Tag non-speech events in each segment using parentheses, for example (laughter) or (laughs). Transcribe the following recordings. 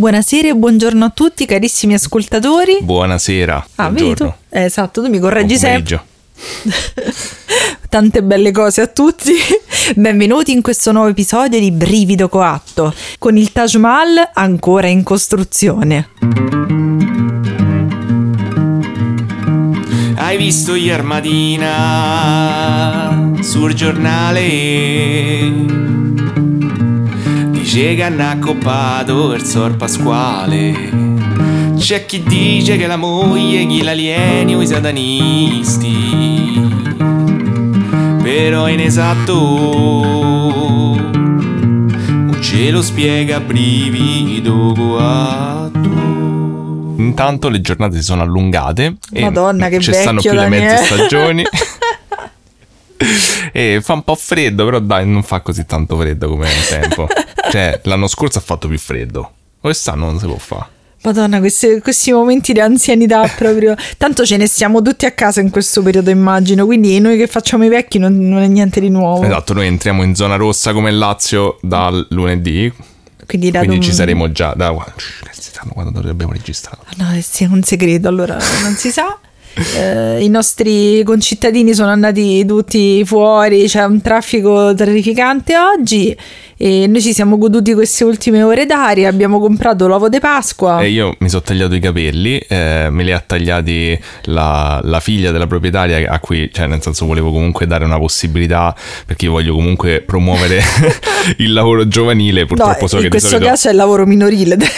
Buonasera e buongiorno a tutti carissimi ascoltatori. Buonasera. Ah, vedi tu? buongiorno. Eh, esatto, tu mi correggi sempre. (laughs) Tante belle cose a tutti. (laughs) Benvenuti in questo nuovo episodio di Brivido Coatto, con il Taj Mahal ancora in costruzione. Hai visto ieri mattina sul giornale? Dice che hanno accoppato il sor Pasquale. C'è chi dice che la moglie gli l'alieni o i satanisti. Però in esatto non ce lo spiega brivido coatto. Intanto le giornate si sono allungate e Madonna, che ci stanno più le mezze Daniele. stagioni. (laughs) e fa un po' freddo, però dai, non fa così tanto freddo come un tempo. (laughs) Cioè, l'anno scorso ha fatto più freddo. Quest'anno non si può fare. Madonna, questi, questi momenti di anzianità (laughs) proprio. Tanto ce ne stiamo tutti a casa in questo periodo, immagino. Quindi noi che facciamo i vecchi non, non è niente di nuovo. Esatto, noi entriamo in zona rossa come Lazio dal lunedì. Quindi, Quindi dom- ci saremo già da sanno quando abbiamo registrato. No, eh sì, è un segreto, allora non si sa. Eh, I nostri concittadini sono andati tutti fuori, c'è un traffico terrificante oggi e noi ci siamo goduti queste ultime ore d'aria, abbiamo comprato l'uovo di Pasqua. E io mi sono tagliato i capelli, eh, me li ha tagliati la, la figlia della proprietaria a cui, cioè nel senso volevo comunque dare una possibilità perché io voglio comunque promuovere (laughs) il lavoro giovanile, no, purtroppo so in che di questo solito... caso è il lavoro minorile. (laughs)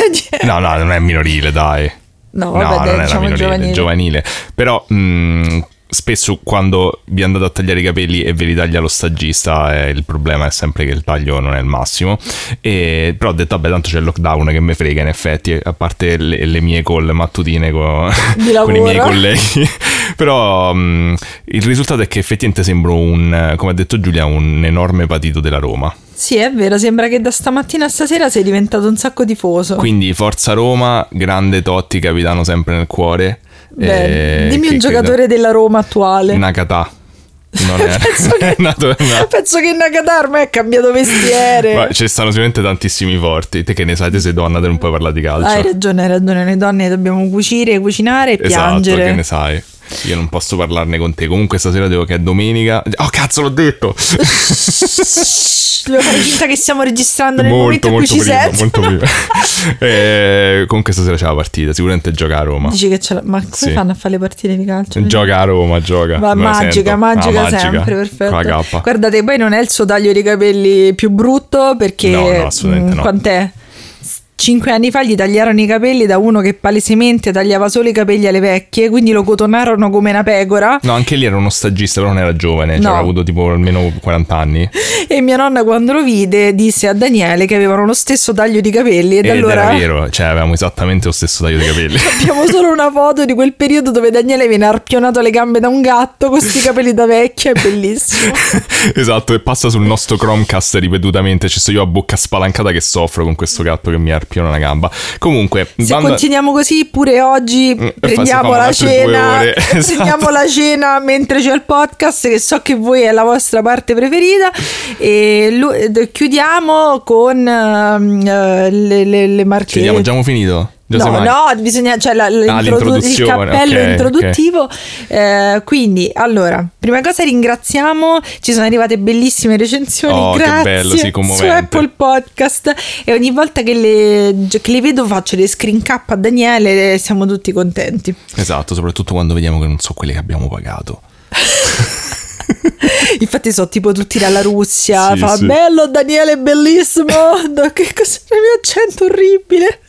No, no, non è minorile, dai. No, vabbè, no, dai, non è diciamo la minorile, giovanile. è giovanile. Però mh, spesso quando vi andate a tagliare i capelli e ve li taglia lo stagista, eh, il problema è sempre che il taglio non è il massimo. E, però ho detto, vabbè, tanto c'è il lockdown che mi frega in effetti, a parte le, le mie call mattutine co- Di (laughs) con i miei colleghi. (laughs) però mh, il risultato è che effettivamente sembro un, come ha detto Giulia, un enorme patito della Roma. Sì, è vero, sembra che da stamattina a stasera sei diventato un sacco tifoso. Quindi Forza Roma, grande Totti, capitano sempre nel cuore. Beh, Eh, dimmi un giocatore della Roma attuale. Nakata. Non (laughs) è, Penso (laughs) che- Penso che Nakatar ormai è cambiato vestiere. Ma ci stanno sicuramente tantissimi forti. Te che ne sai, te sei donna, te non puoi parlare di calcio. Hai ragione, hai ragione. Noi donne dobbiamo cucire, cucinare e esatto, piangere. che ne sai. Io non posso parlarne con te. Comunque stasera devo che è domenica. Oh cazzo, l'ho detto! Devo fare finta che stiamo registrando nel momento molto, in molto cui ci prima, molto prima. (laughs) Eh, comunque stasera c'è la partita. Sicuramente gioca a Roma. Dici che ce l'ha. Ma come Sì. fanno a fare le partite di calcio? Gioca a Roma, gioca. La magica, magica, Ah, sempre, perfetto. La. Guardate, poi non è il suo taglio di capelli più brutto perché No, no, assolutamente mm, no. quant'è? Cinque anni fa gli tagliarono i capelli da uno che palesemente tagliava solo i capelli alle vecchie, quindi lo cotonarono come una pecora. No, anche lì era uno stagista, però non era giovane. Cioè, No. aveva avuto tipo almeno 40 anni. E mia nonna quando lo vide disse a Daniele che avevano lo stesso taglio di capelli ed, Ed allora era vero, cioè avevamo esattamente lo stesso taglio di capelli. (laughs) abbiamo solo una foto di quel periodo dove Daniele viene arpionato alle gambe da un gatto con questi capelli da vecchia, è bellissimo. (laughs) esatto, e passa sul nostro Chromecast ripetutamente. Ci sto io a bocca spalancata che soffro con questo gatto che mi arpiona una gamba. Comunque, Se banda- continuiamo così, pure oggi Mm, prendiamo la cena. (laughs) esatto. Prendiamo la cena mentre c'è il podcast, che so che voi è la vostra parte preferita. E ed- chiudiamo con eh, le, le, le marche. ci vediamo, già finito? No, no, bisogna, cioè la- l'introdu- il cappello ok, introduttivo. Eh, quindi, allora, prima cosa ringraziamo, ci sono arrivate bellissime recensioni, Oh, grazie, bello, sì, su. Apple Podcast e ogni volta che le, che le vedo faccio le screen cap a Daniele e siamo tutti contenti. Esatto, soprattutto quando vediamo che non so quelli che abbiamo pagato. (laughs) Infatti sono tipo tutti dalla Russia, Sì, fa sì. bello Daniele, bellissimo, (laughs) che cosa il mio accento orribile.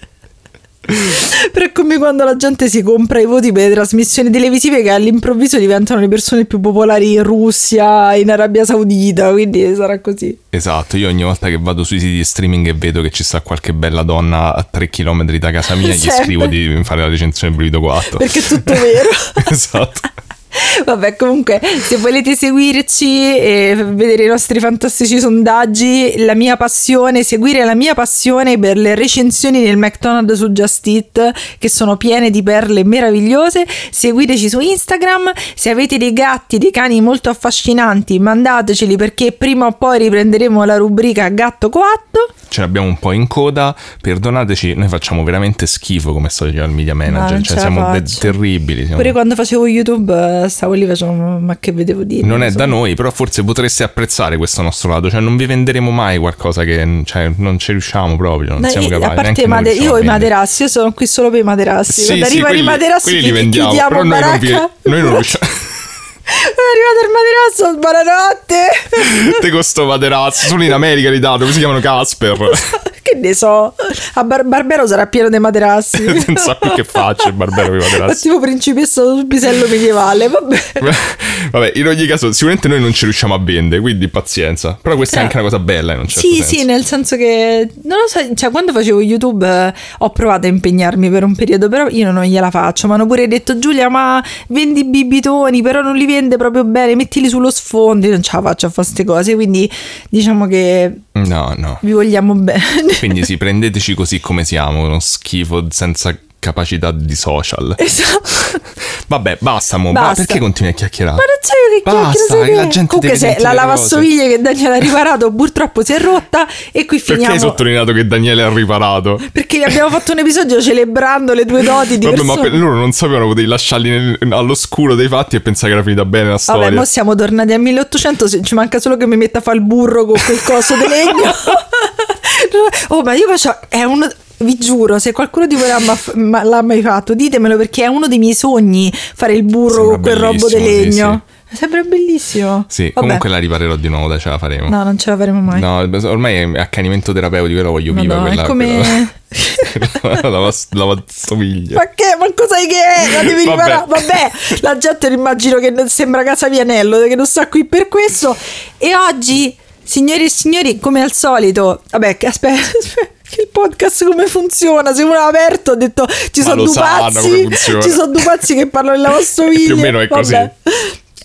Però è come quando la gente si compra i voti per le trasmissioni televisive che all'improvviso diventano le persone più popolari in Russia, in Arabia Saudita, quindi sarà così. Esatto, io ogni volta che vado sui siti di streaming e vedo che ci sta qualche bella donna a 3 km da casa mia, gli Sempre. scrivo di fare la recensione del Brivido 4. Perché è tutto vero. (laughs) esatto. (laughs) Vabbè, comunque, se volete seguirci e vedere i nostri fantastici sondaggi, la mia passione, seguire la mia passione per le recensioni del McDonald's su Just Eat, che sono piene di perle meravigliose, seguiteci su Instagram. Se avete dei gatti, dei cani molto affascinanti, mandateceli perché prima o poi riprenderemo la rubrica Gatto Coatto. Ce l'abbiamo un po' in coda, perdonateci, noi facciamo veramente schifo come social media manager, cioè siamo de- terribili. siamo- Pure quando facevo YouTube, eh, stavo lì facevo, ma che vedevo dire? Non è da Insomma. noi, però forse potreste apprezzare questo nostro lato, cioè non vi venderemo mai qualcosa che cioè, non ci riusciamo proprio, non No, siamo io- capaci. a parte riusciamo io i materassi, io sono qui solo per i materassi. Sì, Quando sì, arrivano i materassi, quelli li vendiamo, chiudiamo però noi non, vi, noi non riusciamo. (laughs) È arrivato il materasso, buonanotte. Te con sto materazzo, solo in America li danno, si chiamano Casper. (laughs) che ne so, a Bar- Barbero sarà pieno dei materassi. (laughs) non so più che faccia il barbero con i È materassi. tipo principessa sul pisello medievale, vabbè. (laughs) Vabbè, in ogni caso, sicuramente noi non ci riusciamo a vendere, quindi pazienza. Però questa è Eh. anche una cosa bella in un certo sì, senso. sì, nel senso che non lo so, cioè quando facevo YouTube eh, ho provato a impegnarmi per un periodo, però io non gliela faccio. Mi hanno pure detto Giulia, ma vendi i bibitoni, però non li vende proprio bene, mettili sullo sfondo. Io non ce la faccio a fare queste cose, quindi diciamo che No, no. vi vogliamo bene. (laughs) Quindi sì, prendeteci così come siamo, uno schifo senza capacità di social. (laughs) esatto. Vabbè, basta, mo. Basta. Ma perché continui a chiacchierare? Ma non so io che Basta, chiacchiere la gente Comunque se la lavastoviglie che Daniele ha riparato purtroppo si è rotta e qui Perché finiamo hai sottolineato che Daniele ha riparato? perché abbiamo fatto un episodio celebrando le due doti di Vabbè, ma persone. per- loro non sapevano, potevi lasciarli nel- all'oscuro dei fatti e pensare che era finita bene la storia. Vabbè, mo siamo tornati al 1800, se- ci manca solo che mi metta a fare il burro con quel coso di legno. (laughs) (laughs) oh, ma io faccio... È uno... Vi giuro, se qualcuno di voi l'ha, l'ha mai fatto, ditemelo perché è uno dei miei sogni fare il burro con quel robo di bellissimo, sì, legno. Sembra bellissimo. Sì, Vabbè. comunque la riparerò di nuovo, dai, ce la faremo. No, non ce la faremo mai. No, ormai è accanimento terapeutico, io la voglio viva Madonna, quella. è come... quella- (laughs) la vas- la lavastoviglie. Ma che? Ma cosa sai che è? La devi Vabbè. riparare? Vabbè, la gente immagino che sembra casa Vianello, che non sta qui per questo. E oggi, signori e signori, come al solito, vabbè, che aspetta, (laughs) aspetta, il podcast come funziona? Se uno ha aperto, ho detto ci sono due pazzi, ci sono due pazzi che parlano in lavastoviglie. (laughs) Più o meno è così. Vabbè.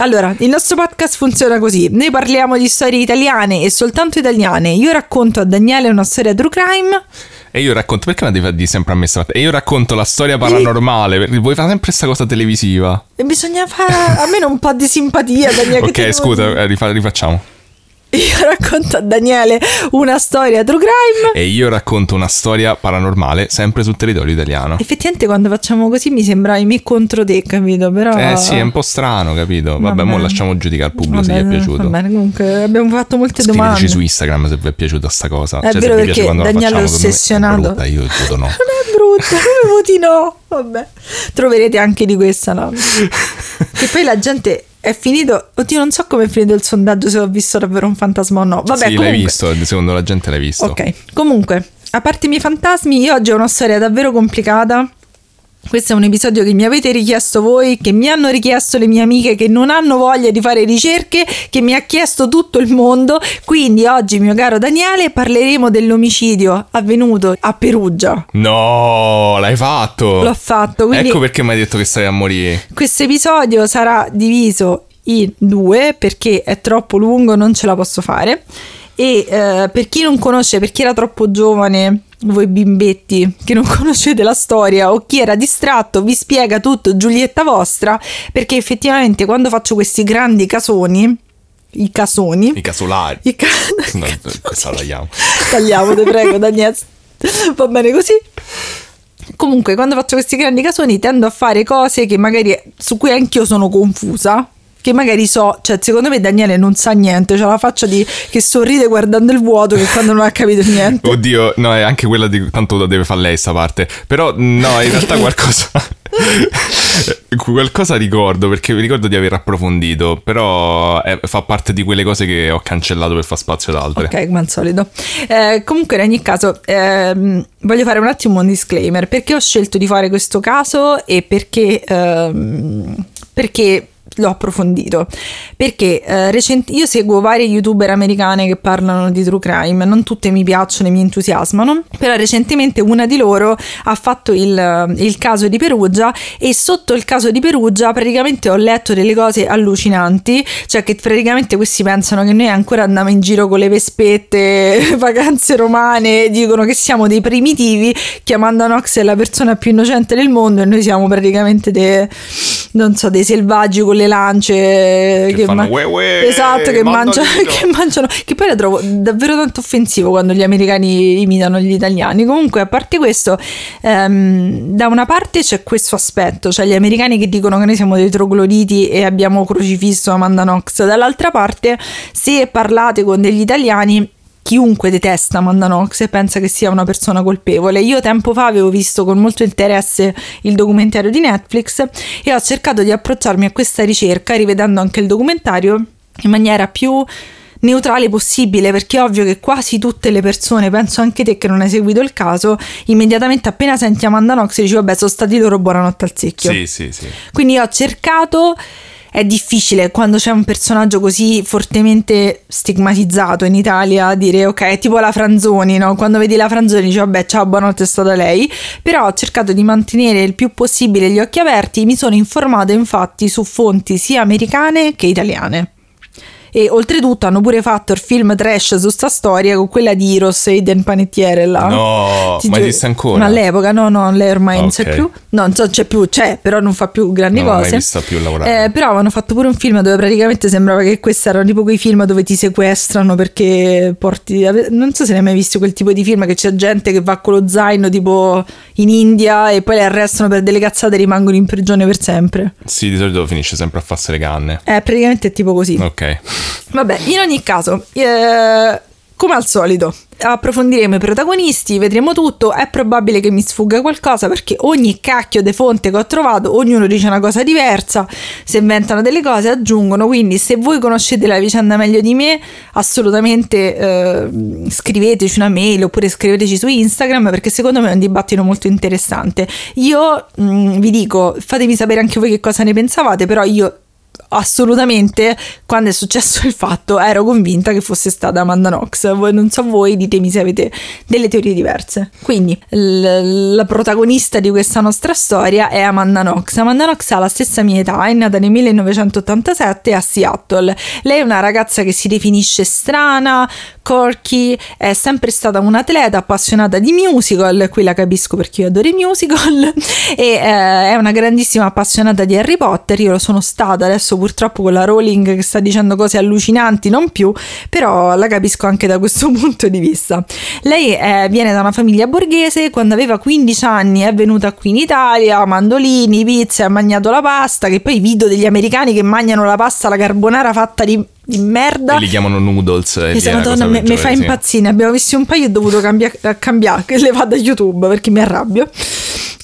Allora, il nostro podcast funziona così. Noi parliamo di storie italiane e soltanto italiane. Io racconto a Daniele una storia true crime. E io racconto, perché mi devi sempre a me stamattina? E io racconto la storia paranormale, perché vuoi fare sempre questa cosa televisiva. E bisogna fare almeno un po' di simpatia, Daniele. ok, scusa, eh, rifa- rifacciamo. Io racconto a Daniele una storia true crime. E io racconto una storia paranormale sempre sul territorio italiano. Effettivamente quando facciamo così mi sembra me contro te, capito? Però... Eh sì, è un po' strano, capito? Vabbè, Vabbè. mo lasciamo giudicare al pubblico se Vabbè, gli è piaciuto. Va bene, comunque abbiamo fatto molte Scriveteci domande. su Instagram se vi è piaciuta sta cosa. È Cioè, vero se perché Daniele è ossessionato. brutta, io voto no. (laughs) Non è brutta, come voti no? Vabbè, troverete anche di questa, no? (laughs) che poi la gente è finito. Oddio, non so come è finito il sondaggio, se ho visto davvero un fantasma o no. Vabbè, sì, comunque. l'hai visto, secondo la gente l'hai visto. Ok, comunque, a parte i miei fantasmi, io oggi ho una storia davvero complicata. Questo è un episodio che mi avete richiesto voi, che mi hanno richiesto le mie amiche che non hanno voglia di fare ricerche, che mi ha chiesto tutto il mondo. Quindi oggi, mio caro Daniele, parleremo dell'omicidio avvenuto a Perugia. No, l'hai fatto. L'ho fatto, quindi Ecco perché mi hai detto che stavi a morire. questo episodio sarà diviso in due perché è troppo lungo, non ce la posso fare. E eh, per chi non conosce, per chi era troppo giovane, voi bimbetti che non (laughs) conoscete la storia o chi era distratto, vi spiega tutto Giulietta vostra, perché effettivamente quando faccio questi grandi casoni, i casoni, I casolari. i ca- (laughs) No, la tagliamo. Tagliamo, te prego, (laughs) Daniele. Va bene così. Comunque, quando faccio questi grandi casoni, tendo a fare cose che magari su cui anch'io sono confusa. Che magari so, cioè, secondo me Daniele non sa niente. C'ha la faccia di che sorride guardando il vuoto, che quando non ha capito niente. (laughs) Oddio, no, è anche quella di tanto lo deve fare lei sta parte. Però no, in realtà (laughs) qualcosa (laughs) qualcosa ricordo perché mi ricordo di aver approfondito, però è- fa parte di quelle cose che ho cancellato per far spazio ad altre. Ok, come al solito. Eh, comunque, in ogni caso, ehm, voglio fare un attimo un disclaimer. Perché ho scelto di fare questo caso e perché, ehm, perché l'ho approfondito. Perché eh, recent- io seguo varie youtuber americane che parlano di true crime, non tutte mi piacciono e mi entusiasmano, però recentemente una di loro ha fatto il, il caso di Perugia e sotto il caso di Perugia praticamente ho letto delle cose allucinanti, cioè che praticamente questi pensano che noi ancora andiamo in giro con le vespette, (laughs) vacanze romane, dicono che siamo dei primitivi, chiamando Nox la persona più innocente del mondo e noi siamo praticamente dei, non so, dei selvaggi con le lance Che che, fanno ma- "Uè, uè, esatto, che, mangia- dito". (laughs) che mangiano, che poi la trovo davvero tanto offensivo quando gli americani imitano gli italiani. Comunque, a parte questo, ehm, da una parte c'è questo aspetto, cioè gli americani che dicono che noi siamo dei trogloditi e abbiamo crocifisso Amanda Knox, dall'altra parte, se parlate con degli italiani chiunque detesta Amanda Knox e pensa che sia una persona colpevole. Io tempo fa avevo visto con molto interesse il documentario di Netflix e ho cercato di approcciarmi a questa ricerca rivedendo anche il documentario in maniera più neutrale possibile perché è ovvio che quasi tutte le persone, penso anche te che non hai seguito il caso, immediatamente appena senti Amanda Knox dici vabbè sono stati loro buonanotte al secchio. Sì, sì, sì. Quindi ho cercato, è difficile quando c'è un personaggio così fortemente stigmatizzato in Italia dire ok, tipo la Franzoni, no? Quando vedi la Franzoni dici vabbè ciao, buonanotte è stata lei, però ho cercato di mantenere il più possibile gli occhi aperti, mi sono informata infatti su fonti sia americane che italiane. E oltretutto hanno pure fatto il film trash su sta storia con quella di Eros e Eden Panettiere là. No, Ti ma giuro- esiste ancora? Ma all'epoca no, no, lei ormai non Ok. c'è più. No, non so, c'è più, c'è, però non fa più grandi Non cose. vista più lavorare. Eh, però avevano fatto pure un film dove praticamente sembrava che questi erano tipo quei film dove ti sequestrano perché porti. Non so se ne hai mai visto quel tipo di film che c'è gente che va con lo zaino tipo in India e poi le arrestano per delle cazzate e rimangono in prigione per sempre. Sì, di solito finisce sempre a farsi le canne. Eh, praticamente è tipo così. Ok. Vabbè, in ogni caso, eh, come al solito, approfondiremo i protagonisti, vedremo tutto. È probabile che mi sfugga qualcosa perché ogni cacchio di fonte che ho trovato, ognuno dice una cosa diversa, si inventano delle cose, aggiungono. Quindi, se voi conoscete la vicenda meglio di me, assolutamente eh, scriveteci una mail oppure scriveteci su Instagram perché secondo me è un dibattito molto interessante. Io mm, vi dico, fatemi sapere anche voi che cosa ne pensavate, però io assolutamente quando è successo il fatto ero convinta che fosse stata Amanda Knox. Non so voi ditemi se avete delle teorie diverse. Quindi l- la protagonista di questa nostra storia è Amanda Knox. Amanda Knox ha la stessa mia età è nata nel 1987 a Seattle. Lei è una ragazza che si definisce strana quirky è sempre stata un'atleta appassionata di musical qui la capisco perché io adoro i musical (laughs) e eh, è una grandissima appassionata di Harry Potter. Io lo sono stata adesso purtroppo con la Rowling che sta dicendo cose allucinanti non più però la capisco anche da questo (laughs) punto di vista lei eh, viene da una famiglia borghese quando aveva 15 anni è venuta qui in Italia mandolini, pizze ha mangiato la pasta che poi video degli americani che mangiano la pasta la carbonara fatta di, di merda E li chiamano noodles. e lì è Esatto, cosa madonna, mi, fa sì. impazzire. Abbiamo visti un paio e ho dovuto cambiare, cambiare (laughs) che le va da YouTube perché mi arrabbio.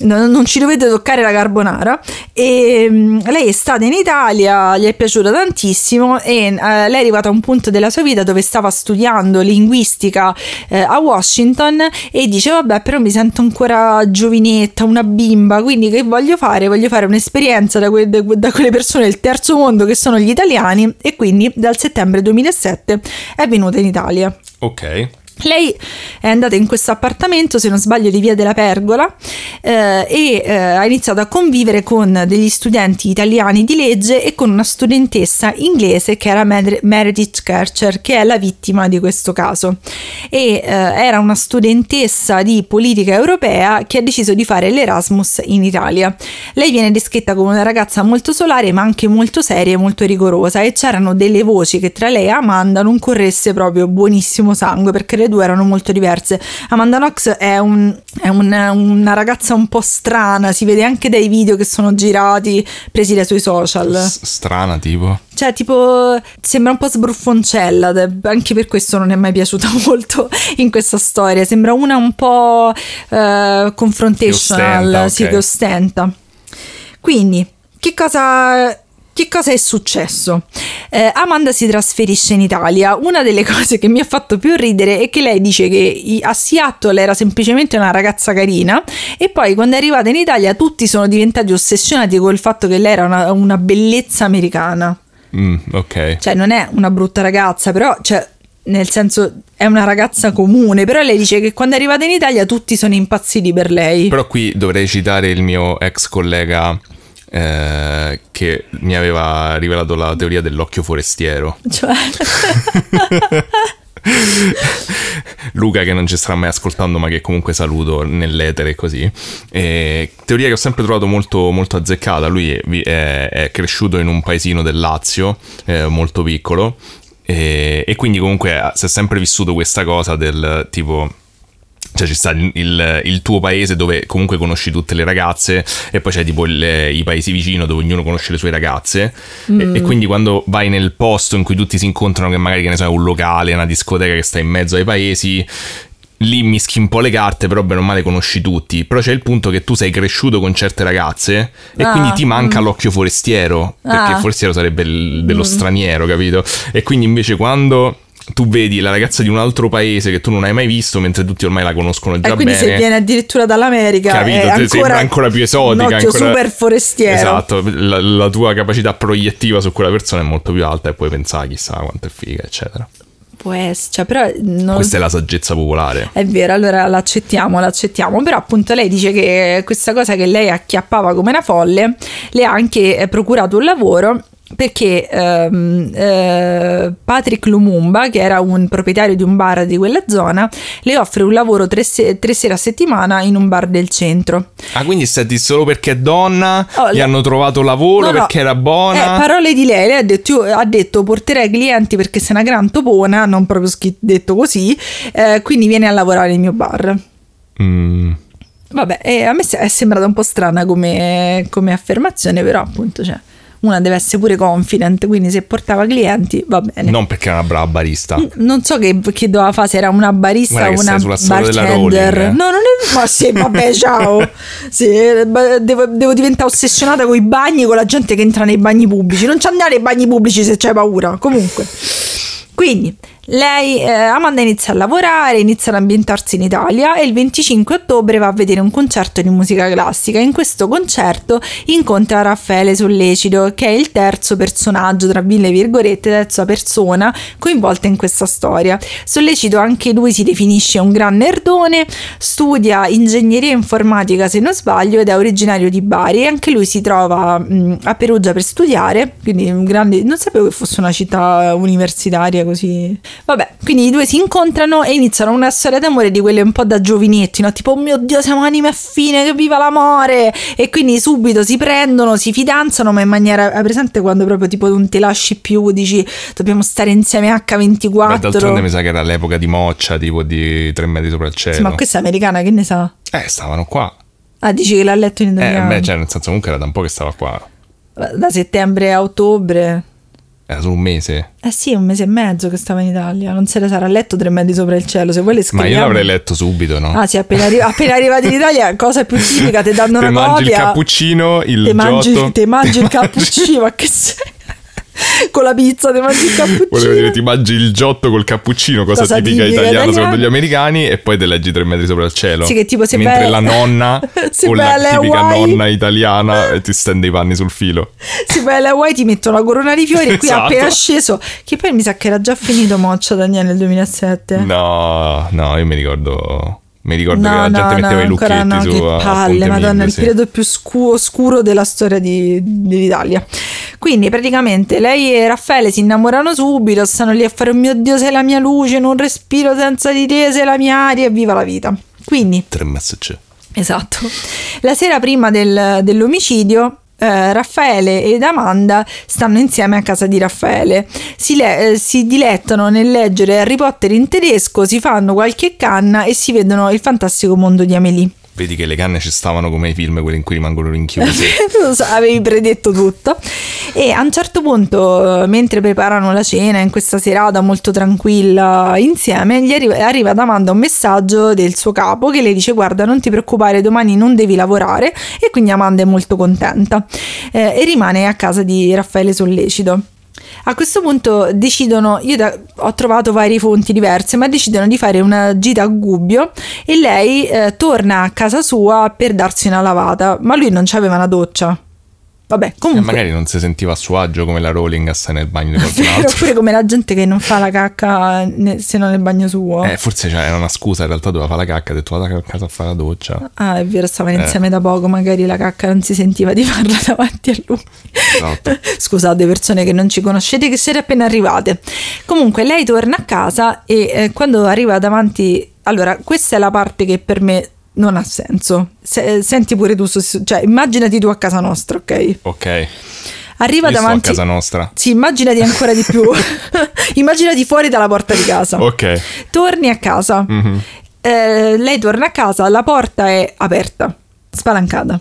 No, non ci dovete toccare la carbonara. E mm, lei è stata in Italia, gli è piaciuta tantissimo e eh, lei è arrivata a un punto della sua vita dove stava studiando linguistica eh, a Washington e dice vabbè però mi sento ancora giovinetta, una bimba, quindi che voglio fare? Voglio fare un'esperienza da, que- da quelle persone del terzo mondo che sono gli italiani e quindi dal settembre 2007 è venuta in Italia. Ok. Lei è andata in questo appartamento, se non sbaglio, di Via della Pergola eh, e eh, ha iniziato a convivere con degli studenti italiani di legge e con una studentessa inglese che era Mer- Meredith Kercher, che è la vittima di questo caso. E eh, era una studentessa di politica europea che ha deciso di fare l'Erasmus in Italia. Lei viene descritta come una ragazza molto solare, ma anche molto seria e molto rigorosa. E c'erano delle voci che tra lei e Amanda non corresse proprio buonissimo sangue perché le due erano molto diverse. Amanda Knox è, un- è un- una ragazza un po' strana, si vede anche dai video che sono girati, presi dai suoi social. Strana, tipo. Cioè, tipo, sembra un po' sbruffoncella, anche per questo non è mai piaciuta (laughs) molto in questa storia. Sembra una un po' eh, confrontational, Che ostenta, sì, ok. che ostenta. Quindi, che cosa che cosa è successo? Eh, Amanda si trasferisce in Italia. Una delle (laughs) cose che mi ha fatto più ridere è che lei dice che a Seattle era semplicemente una ragazza carina e poi quando è arrivata in Italia tutti sono diventati ossessionati col fatto che lei era una, una bellezza americana. Mm, ok. Cioè non è una brutta ragazza, però cioè, nel senso è una ragazza comune, però lei dice che quando è arrivata in Italia tutti sono impazziti per lei. Però qui dovrei citare il mio ex collega eh, che mi aveva rivelato la teoria dell'occhio forestiero. Cioè... (laughs) Luca che non ci starà mai ascoltando ma che comunque saluto nell'etere così. E, teoria che ho sempre trovato molto, molto azzeccata. Lui è, è, è, cresciuto in un paesino del Lazio eh, molto piccolo e, e quindi comunque si è sempre vissuto questa cosa del tipo cioè ci sta il, il, tuo paese dove comunque conosci tutte le ragazze e poi c'è tipo il, i paesi vicino dove ognuno conosce le sue ragazze mm. e, e, quindi quando vai nel posto in cui tutti si incontrano che magari che ne so è un locale, una discoteca che sta in mezzo ai paesi lì mischi un po' le carte, però bene o male conosci tutti. Però c'è il punto che tu sei cresciuto con certe ragazze e ah, quindi ti manca mm. l'occhio forestiero, perché ah. forestiero sarebbe il, dello mm. straniero, capito? E quindi invece quando tu vedi la ragazza di un altro paese che tu non hai mai visto, mentre tutti ormai la conoscono già e quindi bene. se viene addirittura dall'America, capito? È ancora, sembra ancora più esotica. Un occhio ancora... super forestiero. Esatto, la, la, tua capacità proiettiva su quella persona è molto più alta e puoi pensare chissà quanto è figa, eccetera. Può essere, cioè, però non... Questa è la saggezza popolare. È vero, allora l'accettiamo, l'accettiamo. Però appunto lei dice che questa cosa che lei acchiappava come una folle le ha anche procurato un lavoro perché ehm, eh, Patrick Lumumba, che era un proprietario di un bar di quella zona, le offre un lavoro tre, se- tre sere a settimana in un bar del centro. Ah, quindi stai solo perché è donna, oh, gli le... hanno trovato lavoro no, no. perché era buona. Eh, parole di lei, lei ha detto, ha detto porterai clienti perché sei una gran topona, non proprio detto così, eh, quindi vieni a lavorare nel mio bar. Mm. Vabbè, a me è sembrata un po' strana come, come affermazione, però appunto cioè una deve essere pure confident, quindi se portava clienti va bene. Non perché era una brava barista. N- non so che, che, doveva fare, se era una barista o una bartender. Eh. No, non è... Ma sì, vabbè, ciao. (laughs) sì, devo, devo, diventare ossessionata con i bagni, con la gente che entra nei bagni pubblici. Non ci andare nei bagni pubblici se c'hai paura. Comunque. Quindi, lei, eh, Amanda inizia a lavorare, inizia ad ambientarsi in Italia e il 25 ottobre va a vedere un concerto di musica classica. In questo concerto incontra Raffaele Sollecito, che è il terzo personaggio, tra mille virgolette, terza persona coinvolta in questa storia. Sollecito anche lui si definisce un gran nerdone, studia ingegneria informatica se non sbaglio ed è originario di Bari e anche lui si trova mh, a Perugia per studiare, quindi un grande... non sapevo che fosse una città universitaria così Vabbè, quindi i due si incontrano e iniziano una storia d'amore di quelle un po' da giovinetti, no? Tipo, oh mio Dio, siamo anime affine, che viva l'amore! E quindi subito si prendono, si fidanzano, ma in maniera... Hai presente quando proprio tipo non ti lasci più, dici dobbiamo stare insieme H24? Beh, d'altronde mi sa che era l'epoca di Moccia, tipo di tre metri sopra il cielo. Sì, ma questa è americana, che ne sa? Eh, stavano qua. Ah, dici che l'ha letto in italiano? Eh, beh, cioè, nel senso comunque era da un po' che stava qua. Da settembre a ottobre. Era solo un mese? Eh sì, un mese e mezzo che stava in Italia. Non se le sarà letto tre metri sopra il cielo. Se vuoi le scriviamo. Ma io l'avrei letto subito, no? Ah sì, appena, arri- appena arrivati in Italia, cosa più tipica, ti danno te una mangi copia. il cappuccino, il te mangi, giotto. Te mangi il cappuccino, ma che sei? (laughs) con la pizza ti mangi il (laughs) cappuccino. Volevo dire, ti mangi il giotto col cappuccino, cosa, cosa tipica, tipica italiana secondo gli americani, e poi te leggi tre metri sopra il cielo. Sì, che tipo se Mentre be- la nonna (laughs) o la tipica Hawaii. nonna italiana ti stende i panni sul filo. Se vai alle Hawaii ti mettono la corona di fiori e qui esatto. appena sceso, che poi mi sa che era già finito Moccia Daniele nel 2007. No, no, io mi ricordo mi ricordo no, che la gente no, metteva i lucchetti no, su che palle, madonna, il periodo più scu- oscuro della storia di, dell'Italia. Quindi praticamente lei e Raffaele si innamorano subito, stanno lì a fare oh mio Dio sei la mia luce, non respiro senza di te, sei la mia aria e viva la vita. Quindi... Tre messaggi. Esatto. La sera prima del, dell'omicidio eh, Raffaele ed Amanda stanno insieme a casa di Raffaele. Si, le- eh, si, dilettano nel leggere Harry Potter in tedesco, si fanno qualche canna e si vedono il fantastico mondo di Amélie. Vedi che le canne ci stavano come i film, quelli in cui rimangono rinchiusi. (laughs) Avevi predetto tutto. E a un certo punto, eh, mentre preparano la cena in questa serata molto tranquilla insieme, gli arriva, arriva ad Amanda un messaggio del suo capo che le dice: Guarda, non ti preoccupare, domani non devi lavorare. E quindi Amanda è molto contenta eh, e rimane a casa di Raffaele Sollecito. A questo punto decidono, io da, ho trovato varie fonti diverse, ma decidono di fare una gita a Gubbio e lei eh, torna a casa sua per darsi una lavata, ma lui non c'aveva una doccia. Vabbè, E comunque... magari non si sentiva a suo agio come la Rowling a stare nel bagno di (laughs) qualcun altro. Oppure come la gente che non fa la cacca ne- se non nel bagno suo. Eh, forse c'era una scusa, in realtà doveva fare la cacca, ha detto vado a casa a fare la doccia. Ah, è vero, stavano Eh. insieme da poco, magari la cacca non si sentiva di farla (laughs) davanti a lui. Esatto. (laughs) Scusate, persone che non ci conoscete, che siete appena arrivate. Comunque, lei torna a casa e eh, quando arriva davanti. Allora, questa è la parte che per me non ha senso. Se- senti pure tu, cioè, immaginati tu a casa nostra, ok? Ok. Arriva Io sto a davanti. casa nostra. Sì, immaginati ancora di più. (laughs) (laughs) immaginati fuori dalla porta di casa. Ok. Torni a casa. Mhm. Eh, lei torna a casa, la porta è aperta, spalancata.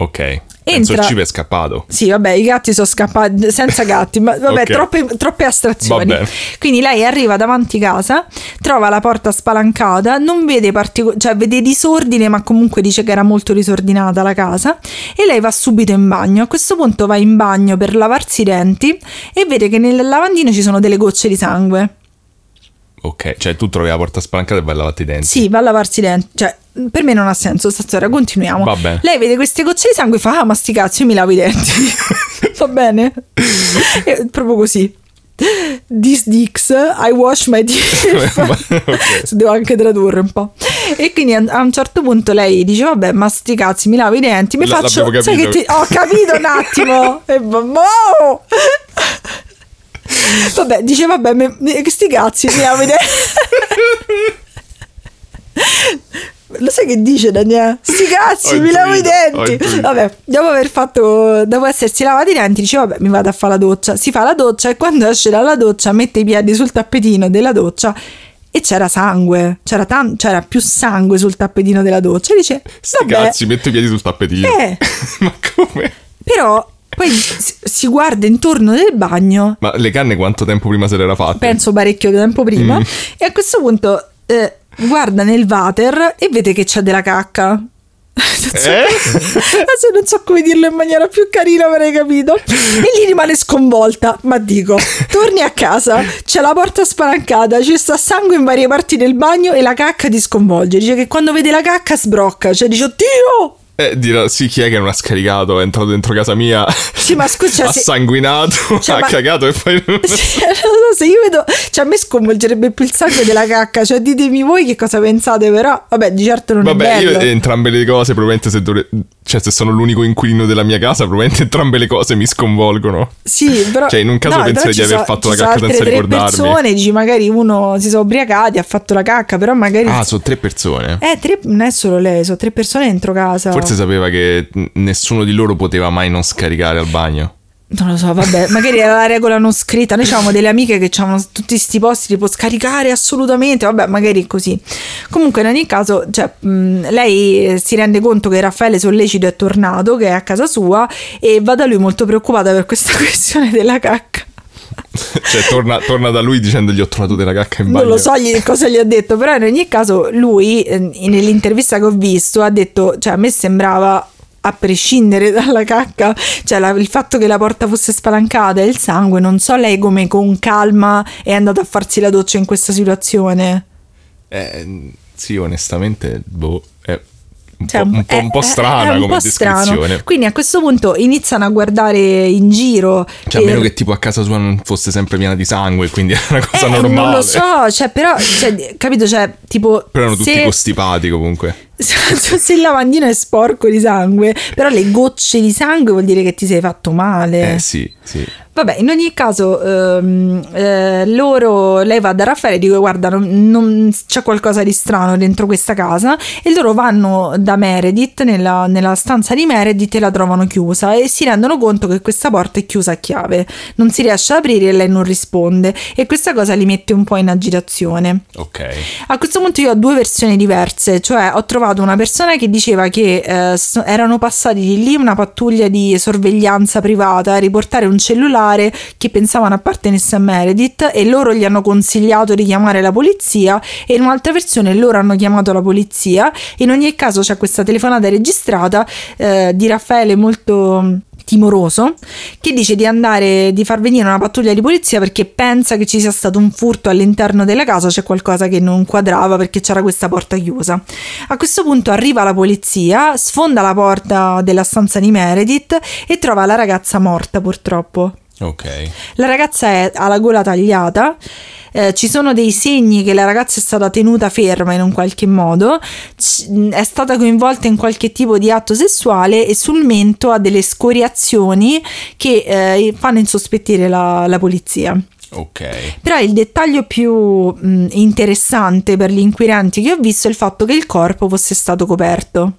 Ok. Entra- il cibo è scappato. Sì, vabbè, i gatti sono scappati (laughs) senza gatti, ma vabbè, Ok. troppe, troppe astrazioni. Va bene. Quindi lei arriva davanti casa, trova la porta spalancata, non vede partico- cioè vede disordine, ma comunque dice che era molto disordinata la casa e lei va subito in bagno. A questo punto va in bagno per lavarsi i denti e vede che nel lavandino ci sono delle gocce di sangue. Ok, cioè tu trovi la porta spalancata e vai a lavarti i denti. Sì, va a lavarsi i denti. Cioè, per me non ha senso sta storia, continuiamo. Va bene. Lei vede queste gocce di sangue e fa, ah, ma sti cazzi, io mi lavo i denti. (laughs) Va bene? È proprio così. This dicks, I wash my teeth. (laughs) Ok. Devo anche tradurre un po'. E quindi a un certo punto lei dice, vabbè, ma sti cazzi, mi lavo i denti. Mi L- faccio... l'abbiamo Sai che capito. ti... Ho capito un attimo. e vabbè. Vabbè, dice, vabbè, mi- sti cazzi, mi lavo i denti. (laughs) Lo sai che dice Daniele? Sti cazzi, mi lavo i denti. Vabbè, dopo aver fatto, dopo essersi lavati i denti, dice vabbè, mi vado a fare la doccia. Si fa la doccia e quando esce dalla doccia mette i piedi sul tappetino della doccia e c'era sangue, c'era, tan- c'era più sangue sul tappetino della doccia. E dice, Sti cazzi, metto i piedi sul tappetino. Eh. (laughs) Ma come? però poi si, guarda intorno nel bagno Ma le canne quanto tempo prima se l'era fatte? penso parecchio tempo prima, Mm. e a questo punto eh, guarda nel water e vede che c'è della cacca. Non so, Eh? (laughs) non so come dirlo in maniera più carina, avrei capito. E lì rimane sconvolta. Ma dico, torni a casa, c'è la porta spalancata, ci sta sangue in varie parti del bagno e la cacca ti sconvolge. Dice che quando vede la cacca sbrocca, cioè dice, oddio! Eh, dirà, sì, chi è che non ha scaricato? È entrato dentro casa mia, Sì, ma scusa, (laughs) ha se- sanguinato, Cioè, (laughs) ha ma- cagato e poi... Sì, non so, se io vedo, cioè a me sconvolgerebbe più il sangue della cacca, cioè ditemi voi che cosa pensate, però vabbè, di certo non Vabbè, è io bello. entrambe le cose, probabilmente se dovre- Cioè, se sono l'unico inquilino della mia casa, probabilmente entrambe le cose mi sconvolgono. Sì, però Cioè, in un caso no, penserei di aver so- fatto la cacca senza tre ricordarmi. persone, dici magari uno si sono ubriacati, ha fatto la cacca, però magari Ah, sono tre persone. Eh, tre, non è solo lei, sono tre persone dentro casa. Forse sapeva che nessuno di loro poteva mai non scaricare al bagno. Non lo so, vabbè, (laughs) magari era la regola non scritta. Noi avevamo delle amiche che avevano tutti questi posti tipo scaricare assolutamente, vabbè, magari così. Comunque, in ogni caso, cioè, mh, lei eh, si rende conto che Raffaele Sollecito è tornato, che è a casa sua, e va da lui molto preoccupata per questa (laughs) questione della cacca. cioè, torna, torna da lui dicendogli ho trovato della cacca in bagno. Non lo so gli- cosa gli ha detto, però in ogni caso lui eh, nell'intervista che ho visto ha detto, cioè a me sembrava a prescindere (laughs) dalla cacca, cioè la- il fatto che la porta fosse spalancata e il sangue, non so lei come con calma è andata a farsi la doccia in questa situazione. Eh, sì, onestamente, boh, è un, Cioè, po', un po', è- un po' è- strana è un come po' strano. descrizione. Quindi a questo punto iniziano a guardare in giro. Cioè, a e- meno che tipo a casa sua non fosse sempre piena di sangue, quindi (laughs) era una cosa Eh, normale. Non lo so, cioè, però, cioè, capito, cioè, tipo... Però erano tutti se- costipati comunque. (laughs) se il lavandino è sporco di sangue, però le gocce di sangue vuol dire che ti sei fatto male. Eh sì, sì. Vabbè, in ogni caso, ehm, eh, loro, lei va da Raffaele e dice: Guarda, non, non- c'è qualcosa di strano dentro questa casa. E loro vanno da Meredith nella, nella stanza di Meredith e la trovano chiusa. E si rendono conto che questa porta è chiusa a chiave, non si riesce ad aprire e lei non risponde. E questa cosa li mette un po' in agitazione. Ok. A questo punto io ho due versioni diverse, cioè ho trovato trovato una persona che diceva che eh, erano passati di lì una pattuglia di sorveglianza privata a riportare un cellulare che pensavano appartenesse a Meredith e loro gli hanno consigliato di chiamare la polizia e in un'altra versione loro hanno chiamato la polizia. In ogni caso c'è questa telefonata registrata eh, di Raffaele molto timoroso che dice di andare di far venire una pattuglia di polizia perché pensa che ci sia stato un furto all'interno della casa, c'è qualcosa che non quadrava perché c'era questa porta chiusa. A questo punto arriva la polizia, sfonda la porta della stanza di Meredith e trova la ragazza morta purtroppo. Ok. La ragazza è, ha la gola tagliata eh, ci sono dei segni che la ragazza è stata tenuta ferma in un qualche modo, c- è stata coinvolta in qualche tipo di atto sessuale e sul mento ha delle scoriazioni che eh, fanno insospettire la, la polizia. Ok. Però il dettaglio più mh, interessante per gli inquirenti che ho visto è il fatto che il corpo fosse stato coperto.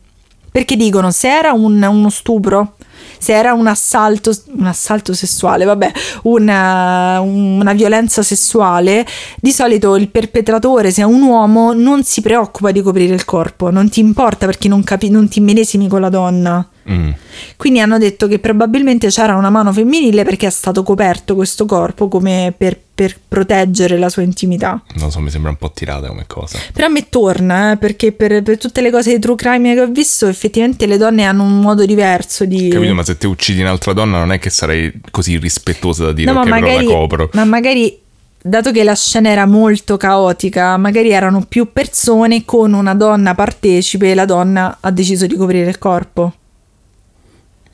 Perché dicono se era un, uno stupro se era un assalto, un assalto sessuale, vabbè, una, una violenza sessuale, di solito il perpetratore, se è un uomo, non si preoccupa di coprire il corpo, non ti importa perché non, capi- non ti medesimi con la donna. Mm. Quindi hanno detto che probabilmente c'era una mano femminile perché è stato coperto questo corpo come per, per, proteggere la sua intimità. Non so, mi sembra un po' tirata come cosa. Però a me torna, eh, perché per, per, tutte le cose di true crime che ho visto, effettivamente le donne hanno un modo diverso di... Capito, ma se te uccidi un'altra donna non è che sarei così rispettosa da dire no, ok, ma magari, però la copro. Ma magari dato che la scena era molto caotica, magari erano più persone con una donna partecipe e la donna ha deciso di coprire il corpo.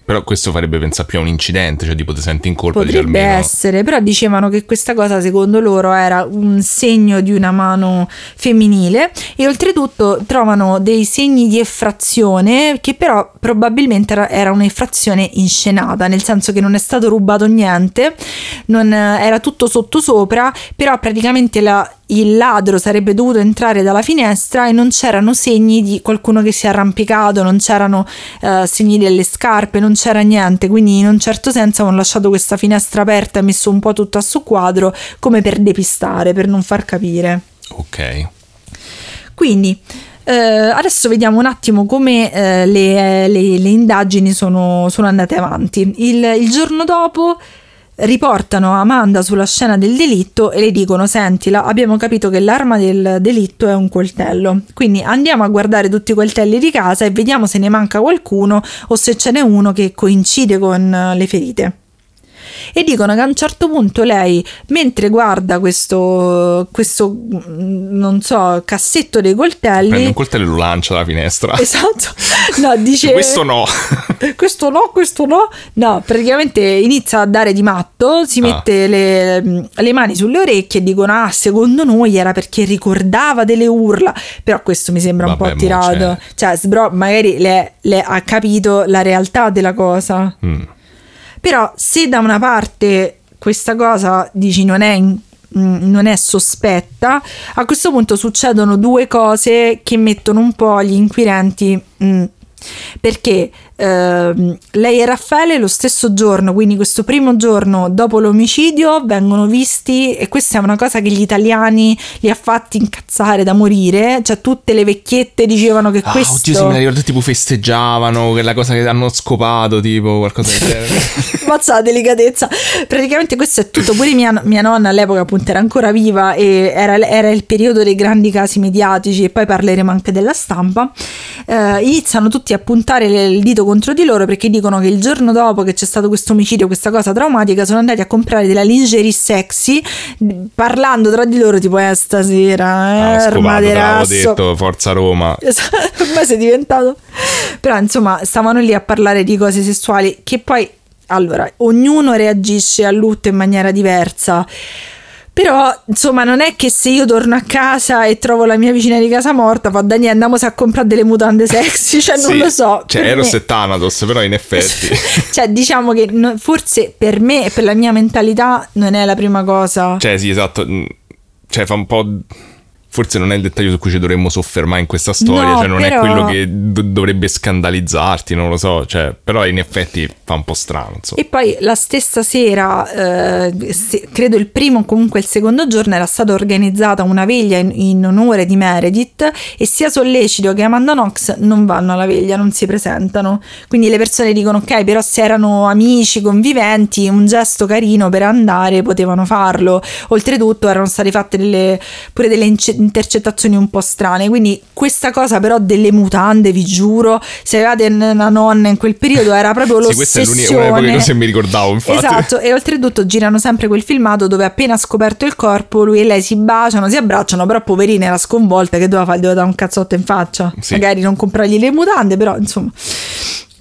Però questo farebbe pensare più a un incidente, cioè tipo ti senti in colpa Potrebbe di almeno... essere, però dicevano che questa cosa secondo loro era un segno di una mano femminile e oltretutto trovano dei segni di effrazione che però probabilmente era, era un'effrazione inscenata, nel senso che non è stato rubato niente, non, era tutto sottosopra, però praticamente la, il ladro sarebbe dovuto entrare dalla finestra e non c'erano segni di qualcuno che si è arrampicato, non c'erano uh, segni delle scarpe, non c'era niente, quindi in un certo senso hanno lasciato questa finestra aperta e messo un po' tutto a suo quadro come per depistare, per non far capire. Ok. Quindi eh, adesso vediamo un attimo come eh, le, le, le, indagini sono, sono andate avanti. Il, il giorno dopo riportano Amanda sulla scena del delitto e le dicono sentila abbiamo capito che l'arma del delitto è un coltello. Quindi andiamo a guardare tutti i coltelli di casa e vediamo se ne manca qualcuno o se ce n'è uno che coincide con le ferite e dicono che a un certo punto lei, mentre guarda questo, questo non so, cassetto dei coltelli... Prende un coltello e lo lancia dalla finestra. Esatto. No, (laughs) dice... questo no. (laughs) questo no, questo no. No, praticamente inizia a dare di matto, si ah. mette le, le, mani sulle orecchie e dicono, ah, secondo noi era perché ricordava delle urla. Però questo mi sembra Vabbè, un po' tirato. Cioè, sbro, magari le, le ha capito la realtà della cosa. Mm. Però se da una parte questa cosa dici non è, mm, non è sospetta, a questo punto succedono due cose che mettono un po' gli inquirenti mh, mm, perché Uh, lei e Raffaele lo stesso giorno, quindi questo primo giorno dopo l'omicidio, vengono visti e questa è una cosa che gli italiani li ha fatti incazzare da morire, cioè tutte le vecchiette dicevano che ah, questo... Oddio sì, mi ricordo tipo festeggiavano, quella cosa che hanno scopato, tipo qualcosa del genere. (laughs) Mazza la delicatezza. Praticamente questo è tutto, pure mia, mia nonna all'epoca appunto era ancora viva e era, era, il periodo dei grandi casi mediatici e poi parleremo anche della stampa. Uh, iniziano tutti a puntare il dito contro di loro perché dicono che il giorno dopo che c'è stato questo omicidio, questa cosa traumatica, sono andati a comprare della lingerie sexy parlando tra di loro tipo eh stasera, eh, ah, scopato, detto, Forza Roma. (laughs) Esatto, ormai sei diventato... Però insomma stavano lì a parlare di cose sessuali che poi, allora, ognuno reagisce al lutto in maniera diversa. Però, insomma, non è che se io torno a casa e trovo la mia vicina di casa morta, fa Daniele, andiamo a comprare delle mutande sexy, (laughs) cioè non lo so. Cioè, Eros me... e Thanatos, però in effetti. (laughs) cioè, diciamo che no, forse per me e per la mia mentalità non è la prima cosa. Cioè, sì, esatto. Cioè, fa un po' forse non è il dettaglio su cui ci dovremmo soffermare in questa storia, No, cioè non però- è quello che do- dovrebbe scandalizzarti, non lo so, cioè, però in effetti fa un po' strano, insomma. E poi la stessa sera, eh, se- credo il primo o comunque il secondo giorno, era stata organizzata una veglia in, in onore di Meredith e sia Sollecito che Amanda Knox non vanno alla veglia, non si presentano. Quindi le persone dicono ok, però se erano amici, conviventi, un gesto carino per andare potevano farlo. Oltretutto erano state fatte delle, pure delle ince- intercettazioni un po' strane, quindi questa cosa però delle mutande, vi giuro, se avevate una nonna in quel periodo era proprio (laughs) Sì, questa è l'unica una delle poche cose che mi ricordavo, infatti. Esatto, e oltretutto girano sempre quel filmato dove appena scoperto il corpo lui e lei si baciano, si abbracciano, però poverina era sconvolta che doveva fare, doveva dare un cazzotto in faccia. Sì. Magari non comprargli le mutande, però insomma.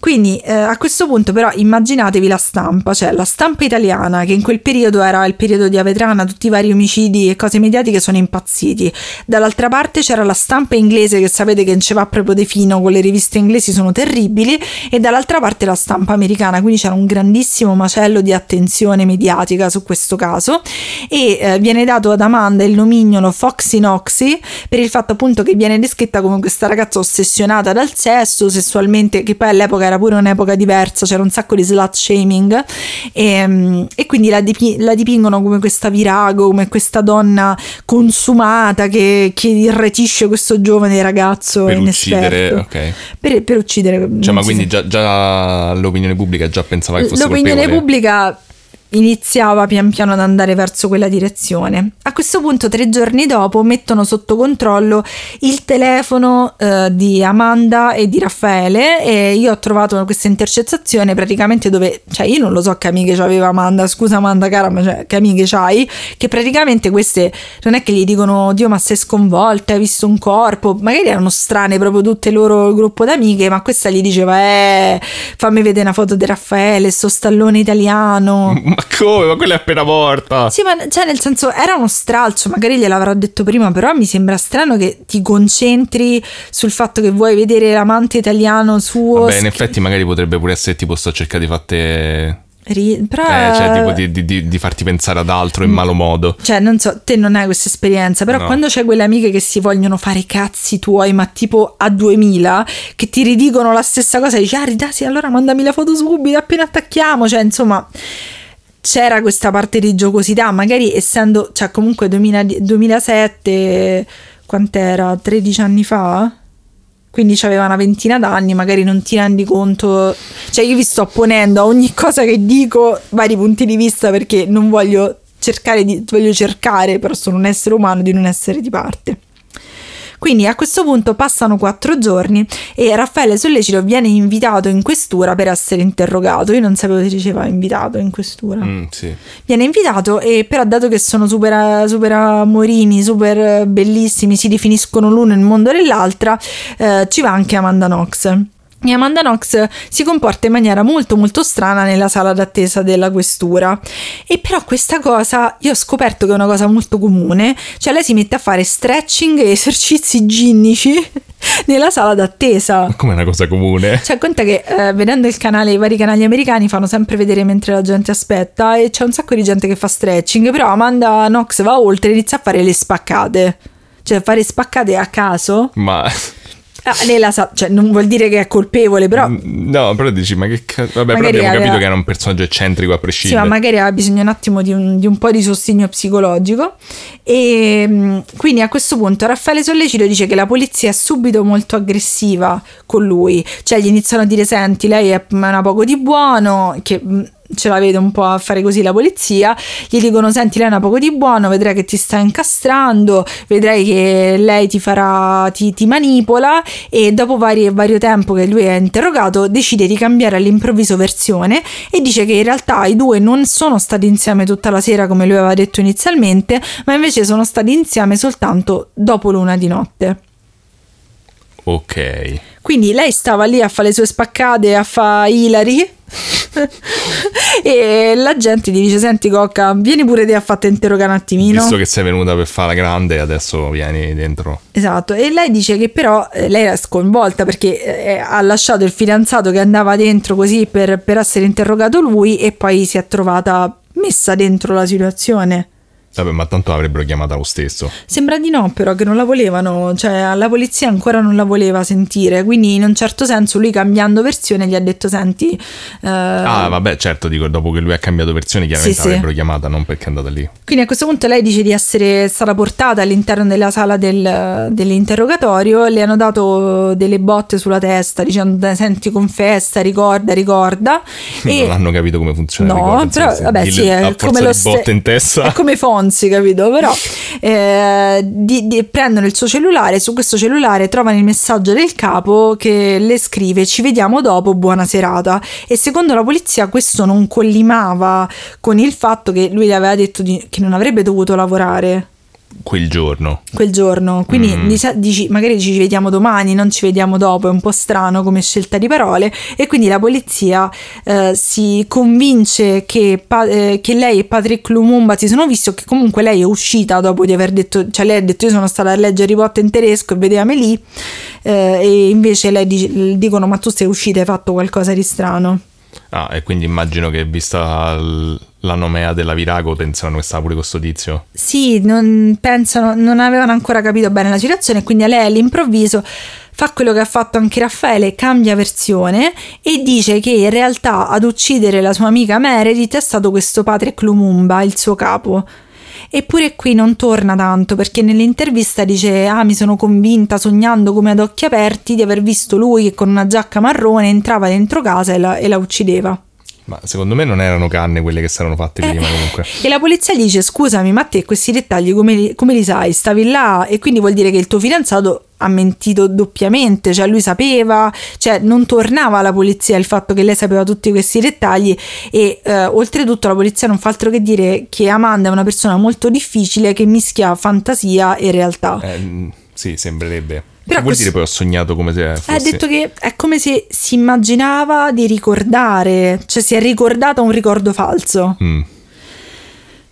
Quindi eh, a questo punto però immaginatevi la stampa, cioè la stampa italiana che in quel periodo era il periodo di Avetrana, tutti i vari omicidi e cose mediatiche sono impazziti. Dall'altra parte c'era la stampa inglese che sapete che non ci va proprio de fino con le riviste inglesi sono terribili e dall'altra parte la stampa americana, quindi c'era un grandissimo macello di attenzione mediatica su questo caso e eh, viene dato ad Amanda il nomignolo Foxy Noxy per il fatto appunto che viene descritta come questa ragazza ossessionata dal sesso sessualmente, che poi all'epoca era pure un'epoca diversa, c'era un sacco di slut shaming e, mm, e quindi la, dipi- la dipingono come questa virago, come questa donna consumata che, che irretisce questo giovane ragazzo per uccidere, ok. Per, per uccidere. Cioè, ma quindi sa. già, già l'opinione pubblica già pensava che fosse L'opinione colpevole? pubblica iniziava pian piano ad andare verso quella direzione. A questo punto, tre giorni dopo, mettono sotto controllo il telefono eh, di Amanda e di Raffaele e io ho trovato questa intercettazione praticamente dove, cioè io non lo so che amiche c'aveva Amanda, scusa Amanda cara, ma cioè, che amiche c'hai, che praticamente queste non è che gli dicono, Dio ma sei sconvolta, hai visto un corpo, magari erano strane proprio tutte loro il gruppo d'amiche, ma questa gli diceva, eh, fammi vedere una foto di Raffaele, sto stallone italiano. (laughs) Ma come? Ma quella è appena morta! Sì, ma cioè nel senso era uno stralcio, magari gliel'avrò detto prima, però mi sembra strano che ti concentri sul fatto che vuoi vedere l'amante italiano suo. Vabbè, in effetti magari potrebbe pure essere tipo sto a cercare di fatte... ri- però, Eh, cioè tipo di, di- di- di farti pensare ad altro in malo modo. Cioè, non so, te non hai questa esperienza, però No. quando c'è quelle amiche che si vogliono fare i cazzi tuoi, ma tipo a 2000, che ti ridicono la stessa cosa, e dici, ah, Rita, sì, allora mandami la foto subito, appena attacchiamo, cioè, insomma... C'era questa parte di giocosità, magari essendo, cioè comunque 2000 2007, quant'era? 13 anni fa? Quindi c'aveva una ventina d'anni, magari non ti rendi conto. Cioè, io vi sto ponendo a ogni cosa che dico vari punti di vista perché non voglio cercare di. voglio cercare, però sono un essere umano, di non essere di parte. Quindi a questo punto passano quattro giorni e Raffaele Sollecito viene invitato in questura per essere interrogato. Io non sapevo se diceva invitato in questura Mm, sì. viene invitato e però dato che sono super, super amorini, super bellissimi, si definiscono l'uno nel mondo dell'altra, eh, ci va anche Amanda Knox. E Amanda Knox si comporta in maniera molto molto strana nella sala d'attesa della questura e però questa cosa io ho scoperto che è una cosa molto comune cioè lei si mette a fare stretching e esercizi ginnici (laughs) nella sala d'attesa Ma come una cosa comune? cioè, conta che eh, vedendo il canale, i vari canali americani fanno sempre vedere mentre la gente aspetta e c'è un sacco di gente che fa stretching, però Amanda Knox va oltre e inizia a fare le spaccate. Cioè, fare spaccate a caso. Ma... Ah, nella sa- cioè, non vuol dire che è colpevole, però... No, però dici, ma che cazzo... Vabbè, però Magari abbiamo aveva- capito che era un personaggio eccentrico a Sì, prescindere. ma magari aveva bisogno un attimo di un, di un po' di sostegno psicologico. E mh, quindi a questo punto Raffaele Sollecito dice che la polizia è subito molto aggressiva con lui. Cioè, gli iniziano a dire: Senti, lei è una poco di buono, che mh, ce la vedo un po' a fare così la polizia. Gli dicono: Senti, lei è una poco di buono, vedrai che ti sta incastrando, vedrai che lei ti farà, ti, ti manipola. E dopo vari- vario tempo che lui è interrogato, decide di cambiare all'improvviso versione e dice che in realtà i due non sono stati insieme tutta la sera come lui aveva detto inizialmente, ma invece sono stati insieme soltanto dopo l'una di notte. Ok. Quindi lei stava lì a fare le sue spaccate, a fare Hilary. (laughs) e la gente gli dice: Senti, Cocca, vieni pure te a fatta interrogare un attimino. Visto che sei venuta per fare la grande, adesso vieni dentro. Esatto, e lei dice che però eh, lei era sconvolta perché eh, ha lasciato il fidanzato che andava dentro così per, per essere interrogato lui e poi si è trovata messa dentro la situazione. Vabbè, ma tanto l'avrebbero chiamata lo stesso. Sembra di no, però, che non la volevano, cioè la polizia ancora non la voleva sentire, quindi in un certo senso lui cambiando versione gli ha detto, senti... Eh... Ah, vabbè, certo, dico, dopo che lui ha cambiato versione chiaramente sì, l'avrebbero sì. chiamata, non perché è andata lì. Quindi a questo punto lei dice di essere stata portata all'interno della sala del, dell'interrogatorio, le hanno dato delle botte sulla testa dicendo, senti, confessa, ricorda, ricorda. (laughs) e... Non hanno capito come funziona. No, ricorda, però, vabbè, sì, è come lo botte in testa. È come (laughs) Fonzi, capito? Però eh, di, di, prendono il suo cellulare, su questo cellulare trovano il messaggio del capo che le scrive ci vediamo dopo, buona serata. E secondo la polizia questo non collimava con il fatto che lui le aveva detto di, che non avrebbe dovuto lavorare quel giorno. Quel giorno, quindi mm. dici, magari ci vediamo domani, non ci vediamo dopo, è un po' strano come scelta di parole e quindi la polizia eh, si convince che, eh, che, lei e Patrick Lumumba si sono visti o che comunque lei è uscita dopo di aver detto, cioè lei ha detto io sono stata a leggere Harry Potter in tedesco e vedevami lì eh, e invece lei dice, dicono ma tu sei uscita e hai fatto qualcosa di strano. Ah, e quindi immagino che vista la nomea della Virago pensano che stava pure questo tizio. Sì, non, pensano, non avevano ancora capito bene la situazione, quindi a lei all'improvviso fa quello che ha fatto anche Raffaele, cambia versione e dice che in realtà ad uccidere la sua amica Meredith è stato questo Patrick Lumumba, il suo capo. Eppure qui non torna tanto perché nell'intervista dice ah mi sono convinta sognando come ad occhi aperti di aver visto lui che con una giacca marrone entrava dentro casa e la, e la uccideva. Ma secondo me non erano canne quelle che saranno fatte eh, prima comunque. (laughs) E la polizia gli dice scusami ma te questi dettagli come li, come li sai? Stavi là e quindi vuol dire che il tuo fidanzato ha mentito doppiamente, cioè lui sapeva, cioè non tornava alla polizia il fatto che lei sapeva tutti questi dettagli e eh, oltretutto la polizia non fa altro che dire che Amanda è una persona molto difficile che mischia fantasia e realtà. Eh, sì, sembrerebbe. Però vuol dire poi ho sognato come se fosse... Ha detto che è come se si immaginava di ricordare, cioè si è ricordata un ricordo falso. Mm.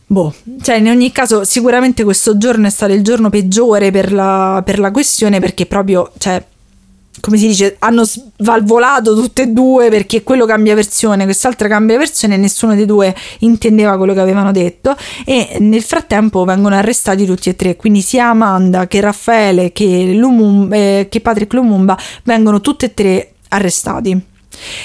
Boh, cioè in ogni caso sicuramente questo giorno è stato il giorno peggiore per la, per la questione perché proprio, cioè, come si dice, hanno svalvolato tutte e due perché quello cambia versione, quest'altra cambia versione e nessuno dei due intendeva quello che avevano detto e nel frattempo vengono arrestati tutti e tre, quindi sia Amanda che Raffaele che, Lumumba, eh, che Patrick Lumumba vengono tutti e tre arrestati.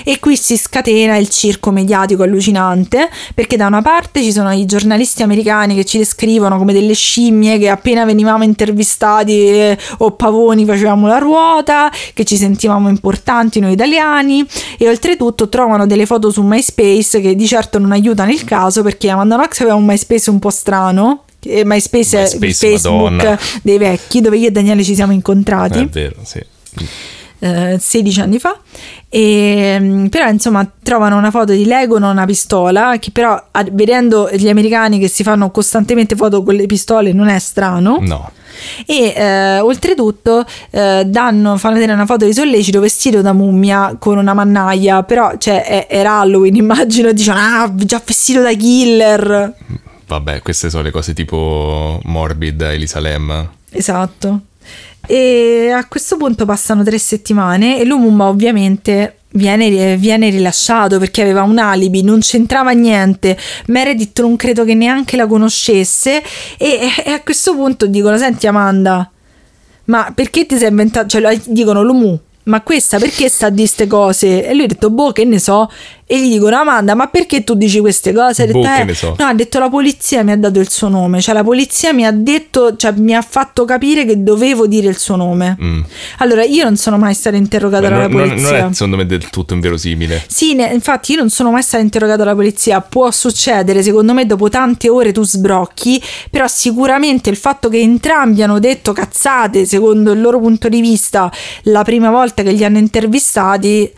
E qui si scatena il circo mediatico allucinante perché da una parte ci sono i giornalisti americani che ci descrivono come delle scimmie che appena venivamo intervistati eh, o pavoni facevamo la ruota, che ci sentivamo importanti noi italiani e oltretutto trovano delle foto su MySpace che di certo non aiutano il caso perché Amanda Knox aveva un MySpace un po' strano MySpace, MySpace è il Facebook Madonna. dei vecchi dove io e Daniele ci siamo incontrati. È vero, sì. Eh, 16 anni fa e, mm, però insomma trovano una foto di lei con una pistola che però vedendo gli americani che si fanno costantemente foto con le pistole non è strano. No. E eh, oltretutto eh, danno, fanno vedere una foto di Sollecito vestito da mummia con una mannaia però cioè, è, era Halloween (laughs) immagino dicono ah già vestito da killer. Vabbè queste sono le cose tipo Morbid Elisa Lem esatto e a questo punto passano tre settimane e Lumumba ovviamente Viene, viene, rilasciato perché aveva un alibi, non c'entrava niente. Meredith non credo che neanche la conoscesse. E, e a questo punto dicono: Senti, Amanda, ma perché ti sei inventato? Cioè, dicono Lumu, ma questa perché sta di queste cose? E lui ha detto, boh, che ne so e gli dicono Amanda ma perché tu dici queste cose? Ha detto, boh, eh, so. no ha detto la polizia mi ha dato il suo nome cioè la polizia mi ha detto cioè mi ha fatto capire che dovevo dire il suo nome mm. allora io non sono mai stata interrogata Beh, dalla non, polizia non è secondo me del tutto inverosimile sì ne, infatti io non sono mai stata interrogata dalla polizia può succedere secondo me dopo tante ore tu sbrocchi però sicuramente il fatto che entrambi hanno detto cazzate secondo il loro punto di vista la prima volta che li hanno intervistati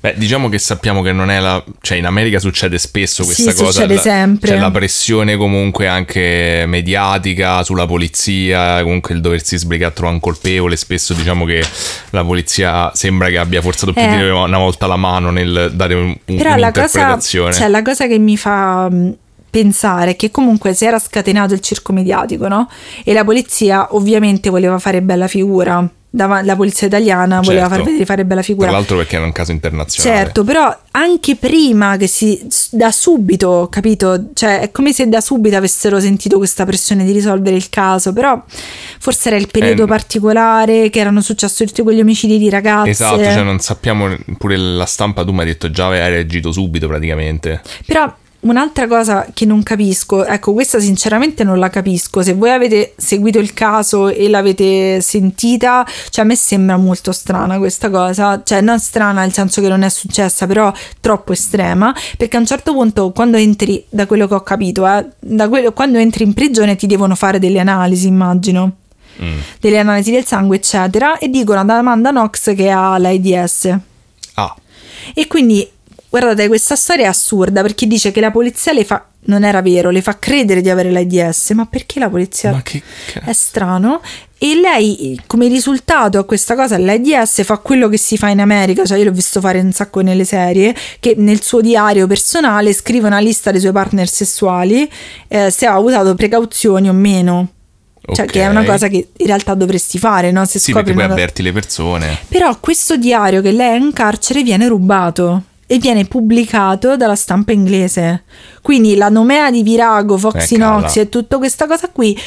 Beh, diciamo che sappiamo che non è la... cioè in America succede spesso questa sì, cosa. succede la, sempre. C'è la pressione comunque anche mediatica sulla polizia, comunque il doversi sbrigare a trovare un colpevole, spesso diciamo che la polizia sembra che abbia forzato più eh. di una volta la mano nel dare un, Però. La cosa, cioè, la cosa che mi fa pensare che comunque si era scatenato il circo mediatico, no? E la polizia ovviamente voleva fare bella figura dav- la polizia italiana voleva Certo. far vedere fare bella figura. Tra l'altro perché era un caso internazionale. Certo, però anche prima che si da subito, capito? Cioè, è come se da subito avessero sentito questa pressione di risolvere il caso, però forse era il periodo Eh, particolare che erano successi tutti quegli omicidi di ragazze. Esatto, cioè non sappiamo pure la stampa, tu mi hai detto già hai reagito subito praticamente. Però un'altra cosa che non capisco, ecco, questa sinceramente non la capisco. Se voi avete seguito il caso e l'avete sentita, cioè a me sembra molto strana questa cosa, cioè non strana nel senso che non è successa, però troppo estrema, perché a un certo punto quando entri, da quello che ho capito, eh, da quello, quando entri in prigione ti devono fare delle analisi, immagino. Mm. Delle analisi del sangue, eccetera, e dicono ad Amanda Knox che ha l'AIDS. Ah, E quindi, guardate, questa storia è assurda perché dice che la polizia le fa. Non era vero, le fa credere di avere l'AIDS, ma perché la polizia. ma che È cazzo? strano. E lei, come risultato a questa cosa, l'AIDS fa quello che si fa in America, cioè io l'ho visto fare un sacco nelle serie, che nel suo diario personale scrive una lista dei suoi partner sessuali, eh, se ha usato precauzioni o meno. Cioè, Ok. che è una cosa che in realtà dovresti fare, no? Se Sì, perché poi cosa- avverti le persone. però questo diario che lei ha in carcere viene rubato e viene pubblicato dalla stampa inglese. Quindi la nomea di Virago, Foxy Eh. Knox e tutta questa cosa qui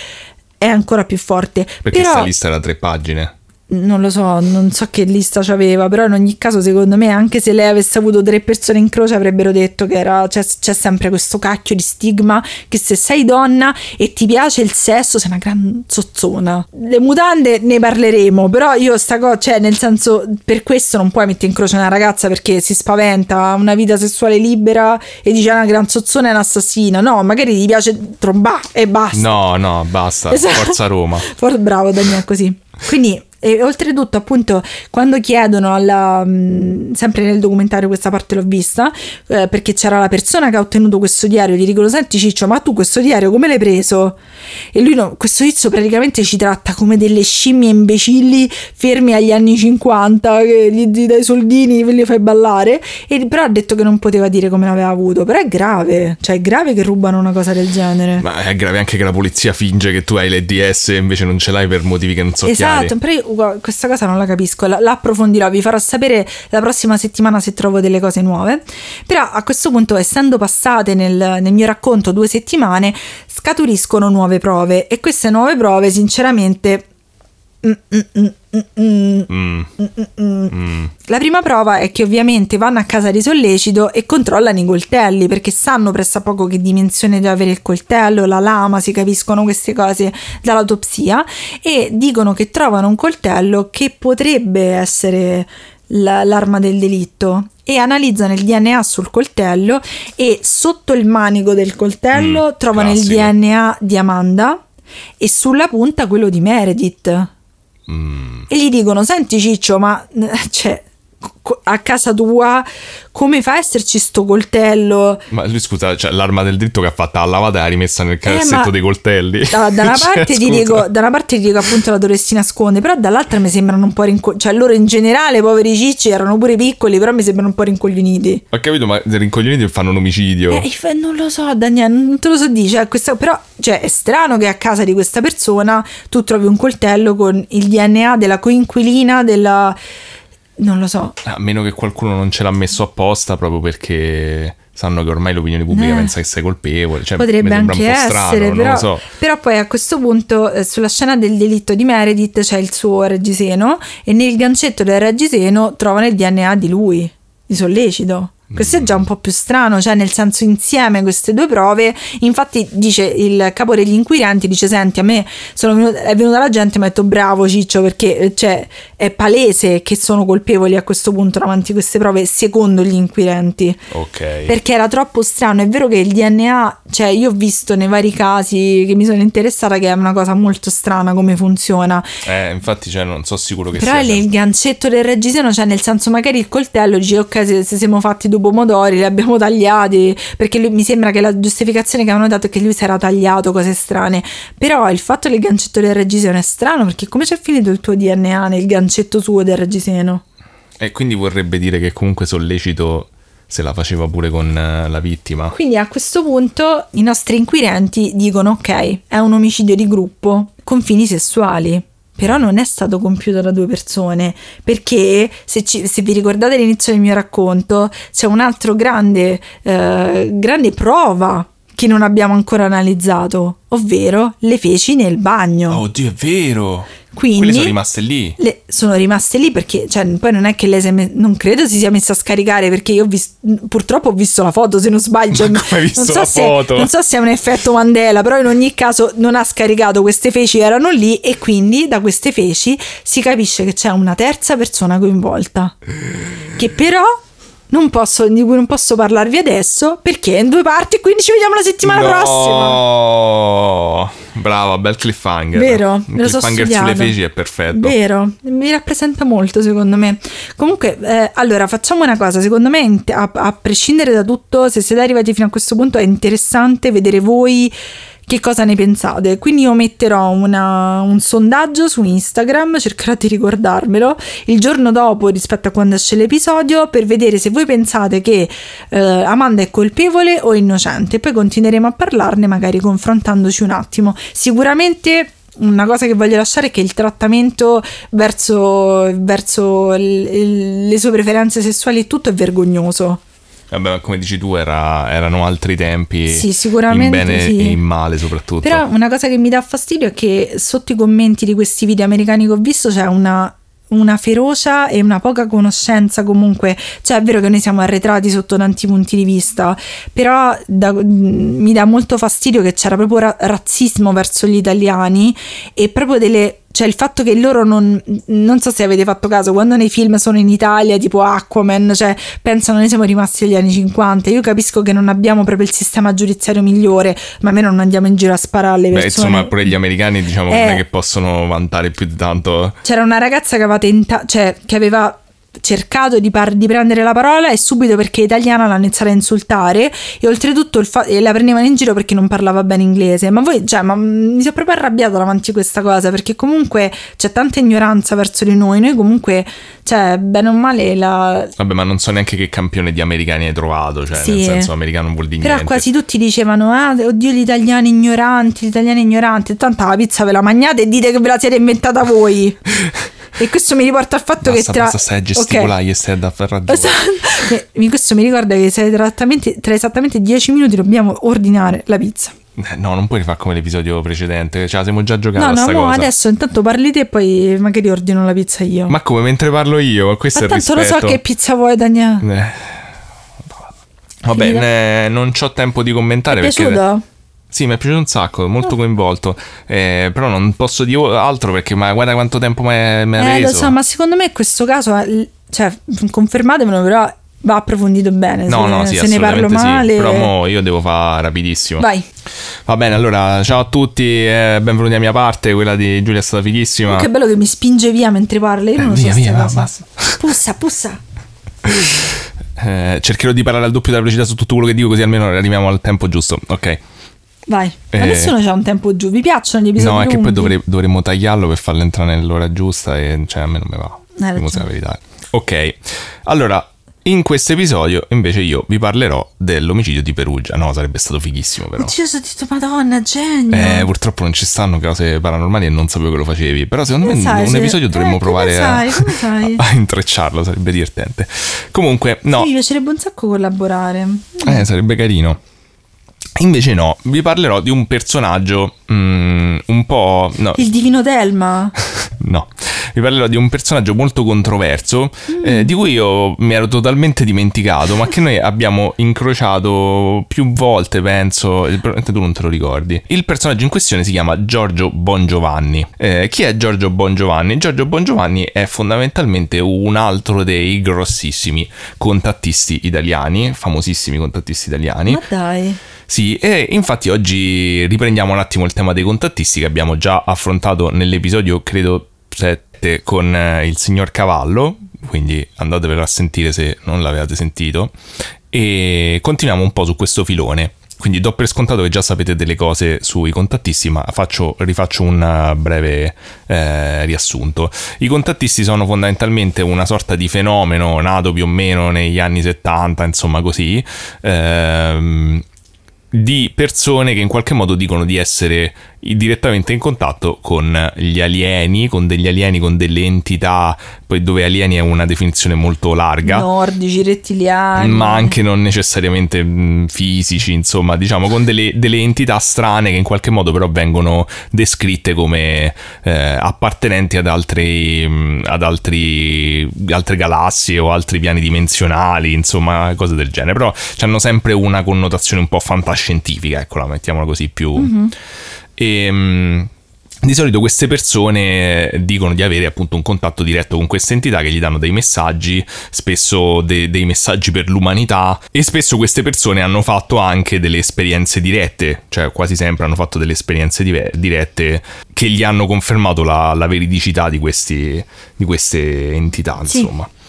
è ancora più forte. Perché però sta lista era tre pagine. Non lo so, non so che lista c'aveva, però in ogni caso secondo me anche se lei avesse avuto tre persone in croce avrebbero detto che era c'è, c'è sempre questo cacchio di stigma che se sei donna e ti piace il sesso sei una gran zozzona. Le mutande ne parleremo, però io sta cosa, cioè nel senso per questo non puoi mettere in croce una ragazza perché si spaventa, ha una vita sessuale libera e dice "Ah, una gran zozzona è un'assassina. No, magari ti piace trombà e basta. No, no, basta. Esatto. Forza Roma. (laughs) For- bravo Daniele, così. Quindi, e oltretutto, appunto, quando chiedono alla. mh, sempre nel documentario, questa parte l'ho vista, eh, perché c'era la persona che ha ottenuto questo diario, gli dicono: Senti, Ciccio, ma tu questo diario come l'hai preso? E lui, no, questo tizio praticamente ci tratta come delle scimmie imbecilli fermi agli anni 50, che gli, gli dai soldini, li fai ballare. E, però ha detto che non poteva dire come l'aveva avuto. Però è grave, cioè è grave che rubano una cosa del genere. Ma è grave anche che la polizia finge che tu hai le DS e invece non ce l'hai per motivi che non so chiari. Esatto, io guarda, questa cosa non la capisco, la, la approfondirò, vi farò sapere la prossima settimana se trovo delle cose nuove. Però a questo punto, essendo passate nel, nel mio racconto due settimane, scaturiscono nuove prove e queste nuove prove, sinceramente... mm, mm, mm, mm, mm, la prima prova è che ovviamente vanno a casa di sollecito e controllano i coltelli perché sanno pressappoco che dimensione deve avere il coltello, la lama, si capiscono queste cose dall'autopsia e dicono che trovano un coltello che potrebbe essere la- l'arma del delitto e analizzano il DNA sul coltello e sotto il manico del coltello Mm, trovano classico. il DNA di Amanda e sulla punta quello di Meredith Mm. e gli dicono senti Ciccio ma (laughs) cioè a casa tua come fa a esserci sto coltello Ma lui scusa, cioè, l'arma del dritto che ha fatto la lavata e l'ha rimessa nel cassetto Eh, dei coltelli. da, da una (laughs) Cioè, parte ti dico da una parte ti dico appunto la dovresti nascondere però dall'altra mi sembrano un po' rincoglioniti cioè loro in generale poveri cicci erano pure piccoli però mi sembrano un po' rincoglioniti Ho capito, ma rincoglioniti fanno un omicidio. Eh, f- non lo so, Daniele, non te lo so dire. Cioè, questa- però cioè, è strano che a casa di questa persona tu trovi un coltello con il DNA della coinquilina della. Non lo so. A meno che qualcuno non ce l'ha messo apposta proprio perché sanno che ormai l'opinione pubblica Eh. pensa che sei colpevole. Cioè, Potrebbe anche un po' essere, strano, però, so. però poi a questo punto eh, sulla scena del delitto di Meredith c'è il suo reggiseno e nel gancetto del reggiseno trovano il DNA di lui, di sollecito. Questo è già un po' più strano, cioè nel senso insieme queste due prove, infatti dice il capo degli inquirenti, dice senti a me sono venuta, è venuta la gente e mi ha detto bravo Ciccio perché eh, cioè, è palese che sono colpevoli a questo punto davanti a queste prove secondo gli inquirenti Ok. perché era troppo strano. È vero che il DNA, cioè io ho visto nei vari casi che mi sono interessata che è una cosa molto strana come funziona. Eh, infatti, cioè, non so sicuro che Però sia. sempre- il gancetto del reggiseno, cioè nel senso magari il coltello dici ok se, se siamo fatti due pomodori li abbiamo tagliati perché lui- mi sembra che la giustificazione che avevano dato è che lui si era tagliato cose strane però il fatto del gancetto del reggiseno è strano perché come c'è finito il tuo DNA nel gancetto suo del reggiseno? E quindi vorrebbe dire che comunque sollecito se la faceva pure con eh, la vittima. Quindi a questo punto i nostri inquirenti dicono ok, è un omicidio di gruppo con fini sessuali. Però non è stato compiuto da due persone, perché se, ci, se vi ricordate l'inizio del mio racconto, c'è un altro grande, eh, grande prova che non abbiamo ancora analizzato, ovvero le feci nel bagno. Oh, oddio, è vero. Quindi Quelle sono rimaste lì. le- sono rimaste lì perché cioè, poi non è che lei me- non credo si sia messa a scaricare perché io ho vis- purtroppo ho visto la foto se non sbaglio Ma come hai visto so la se, foto? non so se è un effetto Mandela però in ogni caso non ha scaricato queste feci erano lì e quindi da queste feci si capisce che c'è una terza persona coinvolta che però non posso, di cui non posso parlarvi adesso perché è in due parti quindi ci vediamo la settimana prossima No! Brava, bel cliffhanger. Vero, Un lo so cliffhanger studiato. sulle feci è perfetto. Vero, mi rappresenta molto secondo me. Comunque, eh, allora facciamo una cosa, secondo me, a, a prescindere da tutto, se siete arrivati fino a questo punto è interessante vedere voi che cosa ne pensate. Quindi io metterò una- un sondaggio su Instagram, cercherò di ricordarmelo, il giorno dopo rispetto a quando esce l'episodio per vedere se voi pensate che eh, Amanda è colpevole o innocente. Poi continueremo a parlarne magari confrontandoci un attimo. Sicuramente una cosa che voglio lasciare è che il trattamento verso, verso le sue preferenze sessuali e tutto è vergognoso. Vabbè, come dici tu, era- erano altri tempi. Sì, sicuramente In bene sì. e in male, soprattutto. Però una cosa che mi dà fastidio è che sotto i commenti di questi video americani che ho visto c'è una, una ferocia e una poca conoscenza comunque. Cioè è vero che noi siamo arretrati sotto tanti punti di vista, però da- mh, mi dà molto fastidio che c'era proprio ra- razzismo verso gli italiani e proprio delle... Cioè il fatto che loro non, non so se avete fatto caso, quando nei film sono in Italia, tipo Aquaman, cioè pensano noi siamo rimasti agli anni 50. Io capisco che non abbiamo proprio il sistema giudiziario migliore, ma almeno non andiamo in giro a sparare alle Beh, persone. insomma, pure gli americani, diciamo, non Eh. è che possono vantare più di tanto. C'era una ragazza che aveva tentato, cioè che aveva cercato di, par- di prendere la parola e subito perché italiana l'hanno iniziata a insultare e oltretutto fa- e la prendevano in giro perché non parlava bene inglese. Ma voi cioè ma mm, mi sono proprio arrabbiata davanti a questa cosa perché comunque c'è tanta ignoranza verso di noi noi comunque cioè bene o male la, Vabbè, ma non so neanche che campione di americani hai trovato. Cioè, Sì. nel senso, americano non vuol dire Però niente. quasi tutti dicevano: Ah, oddio, gli italiani ignoranti, gli italiani ignoranti. Tanto la pizza ve la mangiate e dite che ve la siete inventata voi. (laughs) e questo mi riporta al fatto Basta, che tra. basta, stai a gesticolare e stai a far ragione. Esatto. E (laughs) questo mi ricorda che tra esattamente, tra esattamente 10 minuti dobbiamo ordinare la pizza. Eh, No, non puoi rifare come l'episodio precedente. Ce la siamo già giocata No, no, cosa. adesso intanto parli te e poi magari ordino la pizza io. Ma come mentre parlo io? Questo Ma è il tanto lo rispetto. so che pizza vuoi, Daniele. Eh. Vabbè, ne- non ho tempo di commentare Ti è perché piaciuto? Sì, mi è piaciuto un sacco, molto coinvolto. Eh, però non posso dire altro perché ma guarda quanto tempo mi ha Eh, reso. lo so, ma secondo me in questo caso, eh, cioè, confermatemelo, però va approfondito bene. No, se, no, sì, se ne parlo assolutamente sì. male. Però mo io devo fare rapidissimo. Vai. Va bene, allora, ciao a tutti, eh, benvenuti a mia parte, quella di Giulia è stata fighissima. Che bello che mi spinge via mentre parla. Io non lo Eh, via, so. via, basta. Pussa, pussa. (laughs) Eh, cercherò di parlare al doppio della velocità su tutto quello che dico così almeno arriviamo al tempo giusto. Ok. Vai. Eh. Ma nessuno c'ha un tempo giù. Vi piacciono gli episodi No, è che poi dovrei- dovremmo tagliarlo per farlo entrare nell'ora giusta e cioè a me non mi va. Dire la verità. Ok. Allora, in questo episodio invece io vi parlerò dell'omicidio di Perugia. No, sarebbe stato fighissimo però. Oddio, ho detto, madonna, genio. Eh, purtroppo non ci stanno cose paranormali e non sapevo che lo facevi. Però secondo me Come sai, un se- episodio dovremmo eh, provare a, sai, come sai? (laughs) a intrecciarlo, sarebbe divertente. Comunque, no, Mi piacerebbe un sacco collaborare. eh, sarebbe carino. Invece no, vi parlerò di un personaggio mm, un po'... No, Il divino Telma. (laughs) no, vi parlerò di un personaggio molto controverso eh, di cui io mi ero totalmente dimenticato, ma che noi abbiamo incrociato più volte, penso, probabilmente tu non te lo ricordi. Il personaggio in questione si chiama Giorgio Bongiovanni. Eh, chi è Giorgio Bongiovanni? Giorgio Bongiovanni è fondamentalmente un altro dei grossissimi contattisti italiani, famosissimi contattisti italiani. Ma dai. Sì, e infatti oggi riprendiamo un attimo il tema dei contattisti che abbiamo già affrontato nell'episodio, credo, 7 con eh, il signor Cavallo, quindi andatevelo a sentire se non l'avevate sentito, e continuiamo un po' su questo filone. Quindi do per scontato che già sapete delle cose sui contattisti, ma faccio, rifaccio un eh, breve eh, riassunto. I contattisti sono fondamentalmente una sorta di fenomeno nato più o meno negli anni 70, insomma così, ehm, di persone che in qualche modo dicono di essere direttamente in contatto con gli alieni, con degli alieni, con delle entità, poi dove alieni è una definizione molto larga. Nordici, rettiliani. Ma anche non necessariamente fisici, insomma, diciamo con delle, delle, entità strane che in qualche modo però vengono descritte come eh, appartenenti ad, altri, ad altri, altre galassie o altri piani dimensionali, insomma, cose del genere. Però hanno sempre una connotazione un po' fantascientifica, eccola, mettiamola così più... Mm-hmm e mm, di solito queste persone dicono di avere appunto un contatto diretto con queste entità che gli danno dei messaggi, spesso de- dei messaggi per l'umanità e spesso queste persone hanno fatto anche delle esperienze dirette, cioè quasi sempre hanno fatto delle esperienze dive- dirette che gli hanno confermato la, la veridicità di, questi, di, queste entità, insomma. Sì.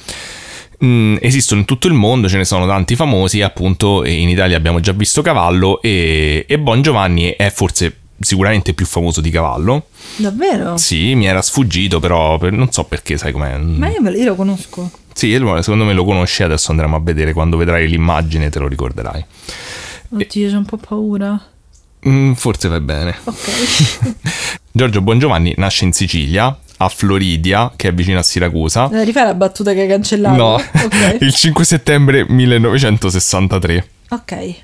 Mm, esistono in tutto il mondo, ce ne sono tanti famosi, appunto in Italia abbiamo già visto Cavallo e, e Bon Giovanni è forse sicuramente più famoso di Cavallo. Davvero? Sì, mi era sfuggito, però per, non so perché, sai com'è. Ma io, io lo conosco. Sì, secondo me lo conosci, adesso andremo a vedere, quando vedrai l'immagine te lo ricorderai. Oddio, e... c'ho un po' paura. Mm, forse va bene. Ok. (laughs) Giorgio Bongiovanni nasce in Sicilia, a Floridia, che è vicino a Siracusa. Eh, rifai la battuta che hai cancellato? No, okay. (laughs) il 5 settembre 1963. Ok.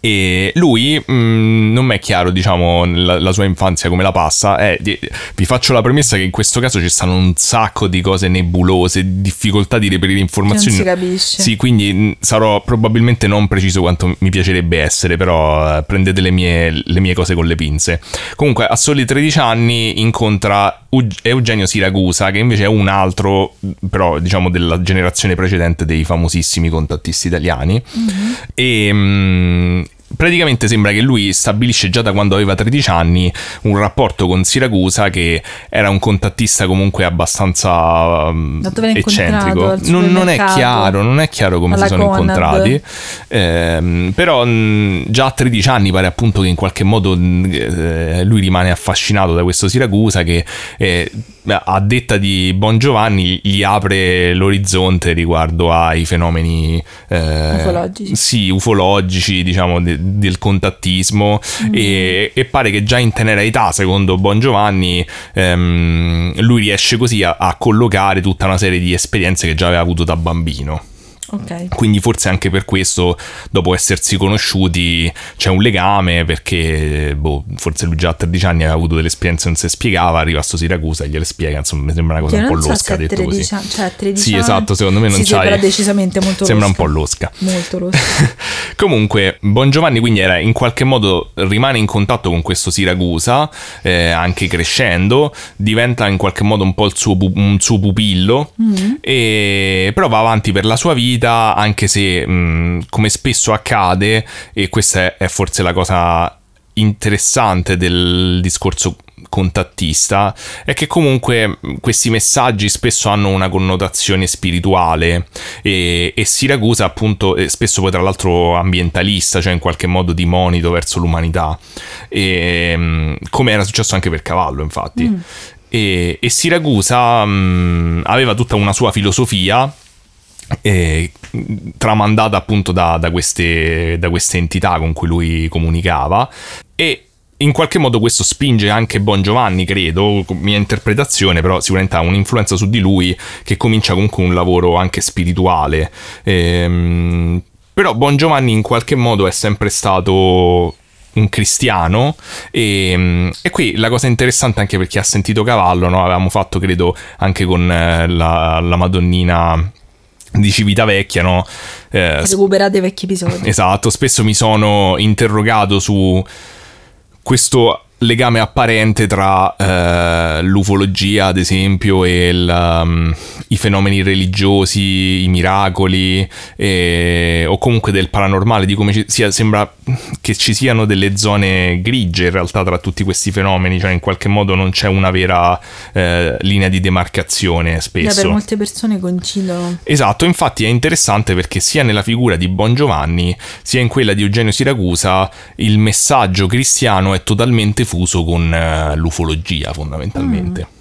E lui mh, mm, non mi è chiaro, diciamo, la, la, sua infanzia come la passa. Eh, di, vi faccio la premessa che in questo caso ci stanno un sacco di cose nebulose, difficoltà di reperire informazioni. non si capisce. Sì, quindi mh, mm, sarò probabilmente non preciso quanto mi piacerebbe essere, però eh, prendete le mie, le mie cose con le pinze. Comunque, a soli 13 anni incontra Eugenio Siracusa, che invece è un altro, però diciamo della generazione precedente dei famosissimi contattisti italiani. Mm-hmm. E mh, mm, praticamente sembra che lui stabilisce già da quando aveva 13 anni un rapporto con Siracusa che era un contattista comunque abbastanza um, eccentrico. Non, non, è chiaro, non è chiaro come si sono Conad. incontrati, eh, però mh, già a 13 anni pare appunto che in qualche modo eh, lui rimane affascinato da questo Siracusa che eh, a detta di Bon Giovanni gli apre l'orizzonte riguardo ai fenomeni eh, ufologici. Sì, ufologici, diciamo, de- del contattismo mm. e, e, pare che già in tenera età, secondo Bon Giovanni, ehm, lui riesce così a, a collocare tutta una serie di esperienze che già aveva avuto da bambino. Okay. Quindi forse anche per questo, dopo essersi conosciuti, c'è un legame perché boh, forse lui già a 13 anni aveva avuto delle esperienze non si spiegava, arriva a sto Siracusa e gliele spiega, insomma mi sembra una cosa che un po' so losca detto 13, così. Cioè 13 sì, esatto, secondo me non c'hai... Sembra decisamente molto Sembra losca. un po' losca. Molto (laughs) losca. Comunque, Bon Giovanni quindi era in qualche modo rimane in contatto con questo Siracusa, eh, anche crescendo, diventa in qualche modo un po' il suo, un suo pupillo, mm-hmm. e, però va avanti per la sua vita vita, anche se mh, come spesso accade, e questa è forse la cosa interessante del discorso contattista è che comunque questi messaggi spesso hanno una connotazione spirituale e, e Siracusa appunto è spesso poi tra l'altro ambientalista cioè in qualche modo di monito verso l'umanità e, come era successo anche per Cavallo infatti mm. e, e, Siracusa mh, aveva tutta una sua filosofia eh, tramandata appunto da, da, queste, da queste entità con cui lui comunicava e in qualche modo questo spinge anche Bon Giovanni, credo, mia interpretazione, però sicuramente ha un'influenza su di lui che comincia comunque un lavoro anche spirituale. Ehm, però Bon Giovanni in qualche modo è sempre stato un cristiano e, e, qui la cosa interessante anche per chi ha sentito Cavallo, no? avevamo fatto credo anche con eh, la, la Madonnina di Civitavecchia, no? Eh, Recuperate vecchi episodi. Esatto, spesso mi sono interrogato su questo legame apparente tra eh, l'ufologia, ad esempio, e il, um, i fenomeni religiosi, i miracoli, e, o comunque del paranormale, di come ci sia, sembra che ci siano delle zone grigie in realtà tra tutti questi fenomeni, cioè in qualche modo non c'è una vera eh, linea di demarcazione spesso. Yeah, per molte persone coincidono. Esatto, infatti è interessante perché sia nella figura di Bon Giovanni, sia in quella di Eugenio Siracusa, il messaggio cristiano è totalmente fuso con uh, l'ufologia fondamentalmente. Mm.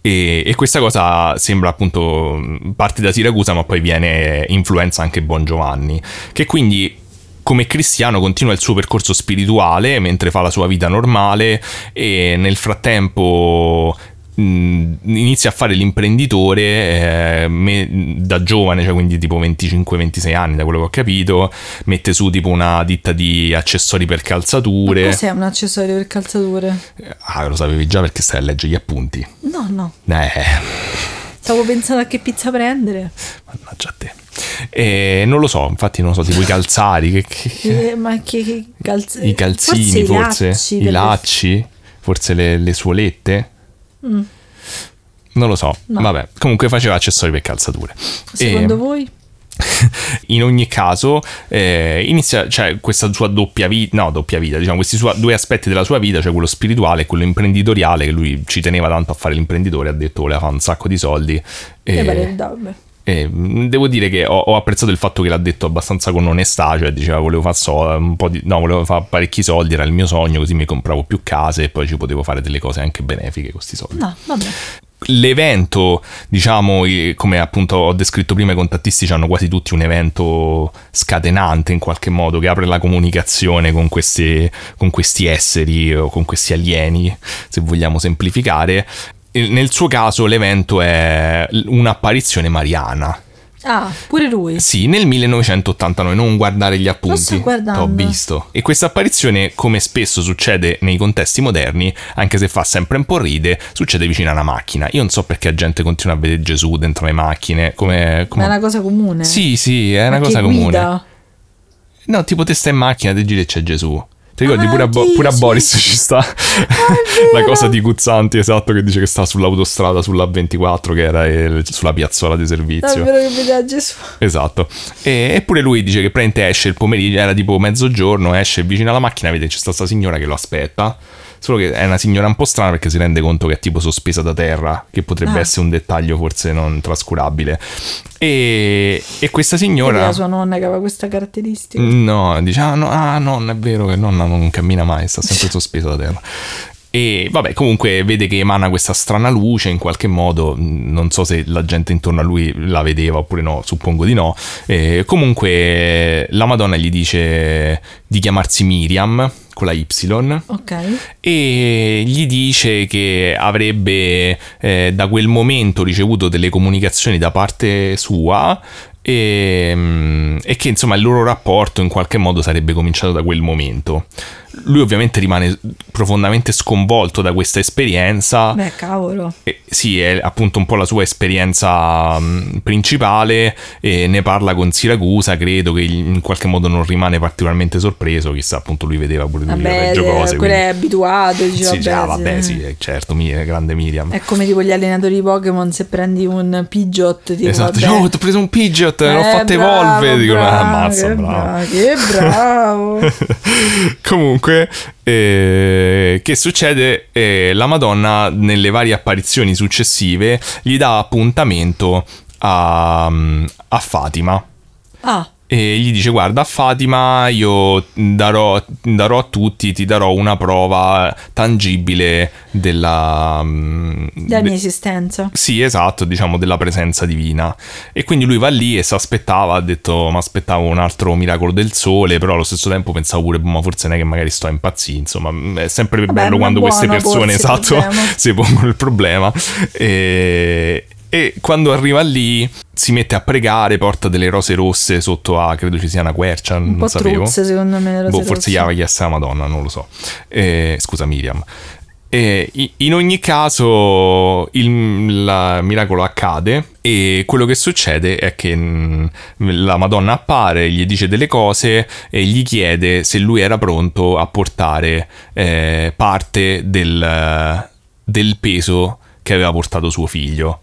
E, e, questa cosa sembra appunto parte da Siracusa ma poi viene influenza anche Bon Giovanni che quindi come cristiano continua il suo percorso spirituale mentre fa la sua vita normale e nel frattempo inizia a fare l'imprenditore eh, me- da giovane, cioè quindi tipo 25-26 anni da quello che ho capito, mette su tipo una ditta di accessori per calzature. Ma cos'è un accessorio per calzature? Ah, lo sapevi già perché stai a leggere gli appunti. No, no. Eh, Stavo pensando a che pizza prendere. mannaggia a te. E non lo so, infatti non lo so, tipo i calzari, che- che- Eh, ma che, che calz- i calzini forse, lacci i delle- lacci, forse le, le suolette. Mm. Non lo so, No. vabbè, comunque faceva accessori per calzature. Secondo E- voi? (laughs) in ogni caso eh, inizia cioè, questa sua doppia vita no doppia vita diciamo questi sua- due aspetti della sua vita cioè quello spirituale e quello imprenditoriale che lui ci teneva tanto a fare l'imprenditore ha detto voleva fare un sacco di soldi e, pare- vabbè. E, mh, devo dire che ho, ho apprezzato il fatto che l'ha detto abbastanza con onestà cioè diceva volevo fare so, un po' di no volevo fare parecchi soldi era il mio sogno così mi compravo più case e poi ci potevo fare delle cose anche benefiche con questi soldi No, vabbè. l'evento, diciamo, come appunto ho descritto prima, i contattisti hanno quasi tutti un evento scatenante in qualche modo che apre la comunicazione con, questi- con questi esseri o con questi alieni, se vogliamo semplificare. Nel suo caso l'evento è un'apparizione mariana. Ah, pure lui. Sì, nel 1989, non guardare gli appunti. T'ho visto. E questa apparizione, come spesso succede nei contesti moderni, anche se fa sempre un po' ride, succede vicino a una macchina. Io non so perché la gente continua a vedere Gesù dentro le macchine. Come, Ma come- è una cosa comune. Sì, sì, è una Ma cosa chi comune. guida? No, tipo te stai in macchina, te giri e c'è Gesù. Ti ricordi Ah, pure, a, Bo- pure a. Boris ci sta (laughs) la cosa di Guzzanti, esatto, che dice che sta sull'autostrada sulla 24 che era il- sulla piazzola di servizio. Davvero che vedeva Gesù. Esatto. E, eppure lui dice che praticamente esce il pomeriggio, era tipo mezzogiorno, esce vicino alla macchina, vede c'è sta signora che lo aspetta. Solo che è una signora un po' strana perché si rende conto che è tipo sospesa da terra, che potrebbe Ah. essere un dettaglio forse non trascurabile. E, e questa Era signora... la sua nonna che aveva questa caratteristica. No, dice, ah no, ah, no, non è vero che nonna non cammina mai, sta sempre (laughs) sospesa da terra. E vabbè, comunque vede che emana questa strana luce in qualche modo, non so se la gente intorno a lui la vedeva oppure no, suppongo di no. E comunque la Madonna gli dice di chiamarsi Miriam con la Y Ok. e gli dice che avrebbe eh, da quel momento ricevuto delle comunicazioni da parte sua e, e che insomma il loro rapporto in qualche modo sarebbe cominciato da quel momento. Lui ovviamente rimane profondamente sconvolto da questa esperienza. Beh, cavolo. Eh, sì, è appunto un po' la sua esperienza mh, principale e ne parla con Siracusa, credo che in qualche modo non rimane particolarmente sorpreso, chissà appunto lui vedeva pure lui Vabbè, Reggio Cose. quello quindi- è abituato. Dice, sì, vabbè, già, vabbè, sì. sì, certo, mi- grande Miriam. È come tipo gli allenatori di Pokémon, se prendi un Pidgeot, tipo, esatto, vabbè. oh, ti ho preso un Pidgeot, l'ho Eh, fatto bravo, evolve, dicono, ah, bravo, ammazza, che bravo. Che bravo. (laughs) Comunque, eh, che succede? Eh, la Madonna, nelle varie apparizioni successive, gli dà appuntamento a, a Fatima. ah, E gli dice: Guarda, Fatima io darò, darò a tutti, ti darò una prova tangibile della. mm, della de- mia esistenza. sì, esatto, diciamo della presenza divina. E quindi lui va lì e si aspettava, ha detto, mi aspettavo un altro miracolo del sole, però allo stesso tempo pensavo pure, "Boh, ma forse non è che magari sto a impazzire, insomma, è sempre Vabbè, bello quando queste persone, (laughs) esatto, si pongono il problema. E, e quando arriva lì si mette a pregare, porta delle rose rosse sotto a, credo ci sia una quercia, Un non po' sapevo. truzze, secondo me. le rose Boh, forse gli aveva chiesto la Madonna, non lo so. Eh, scusa, Miriam. I- in ogni caso, il la- miracolo accade e quello che succede è che mh, la Madonna appare, gli dice delle cose e gli chiede se lui era pronto a portare eh, parte del, del peso che aveva portato suo figlio.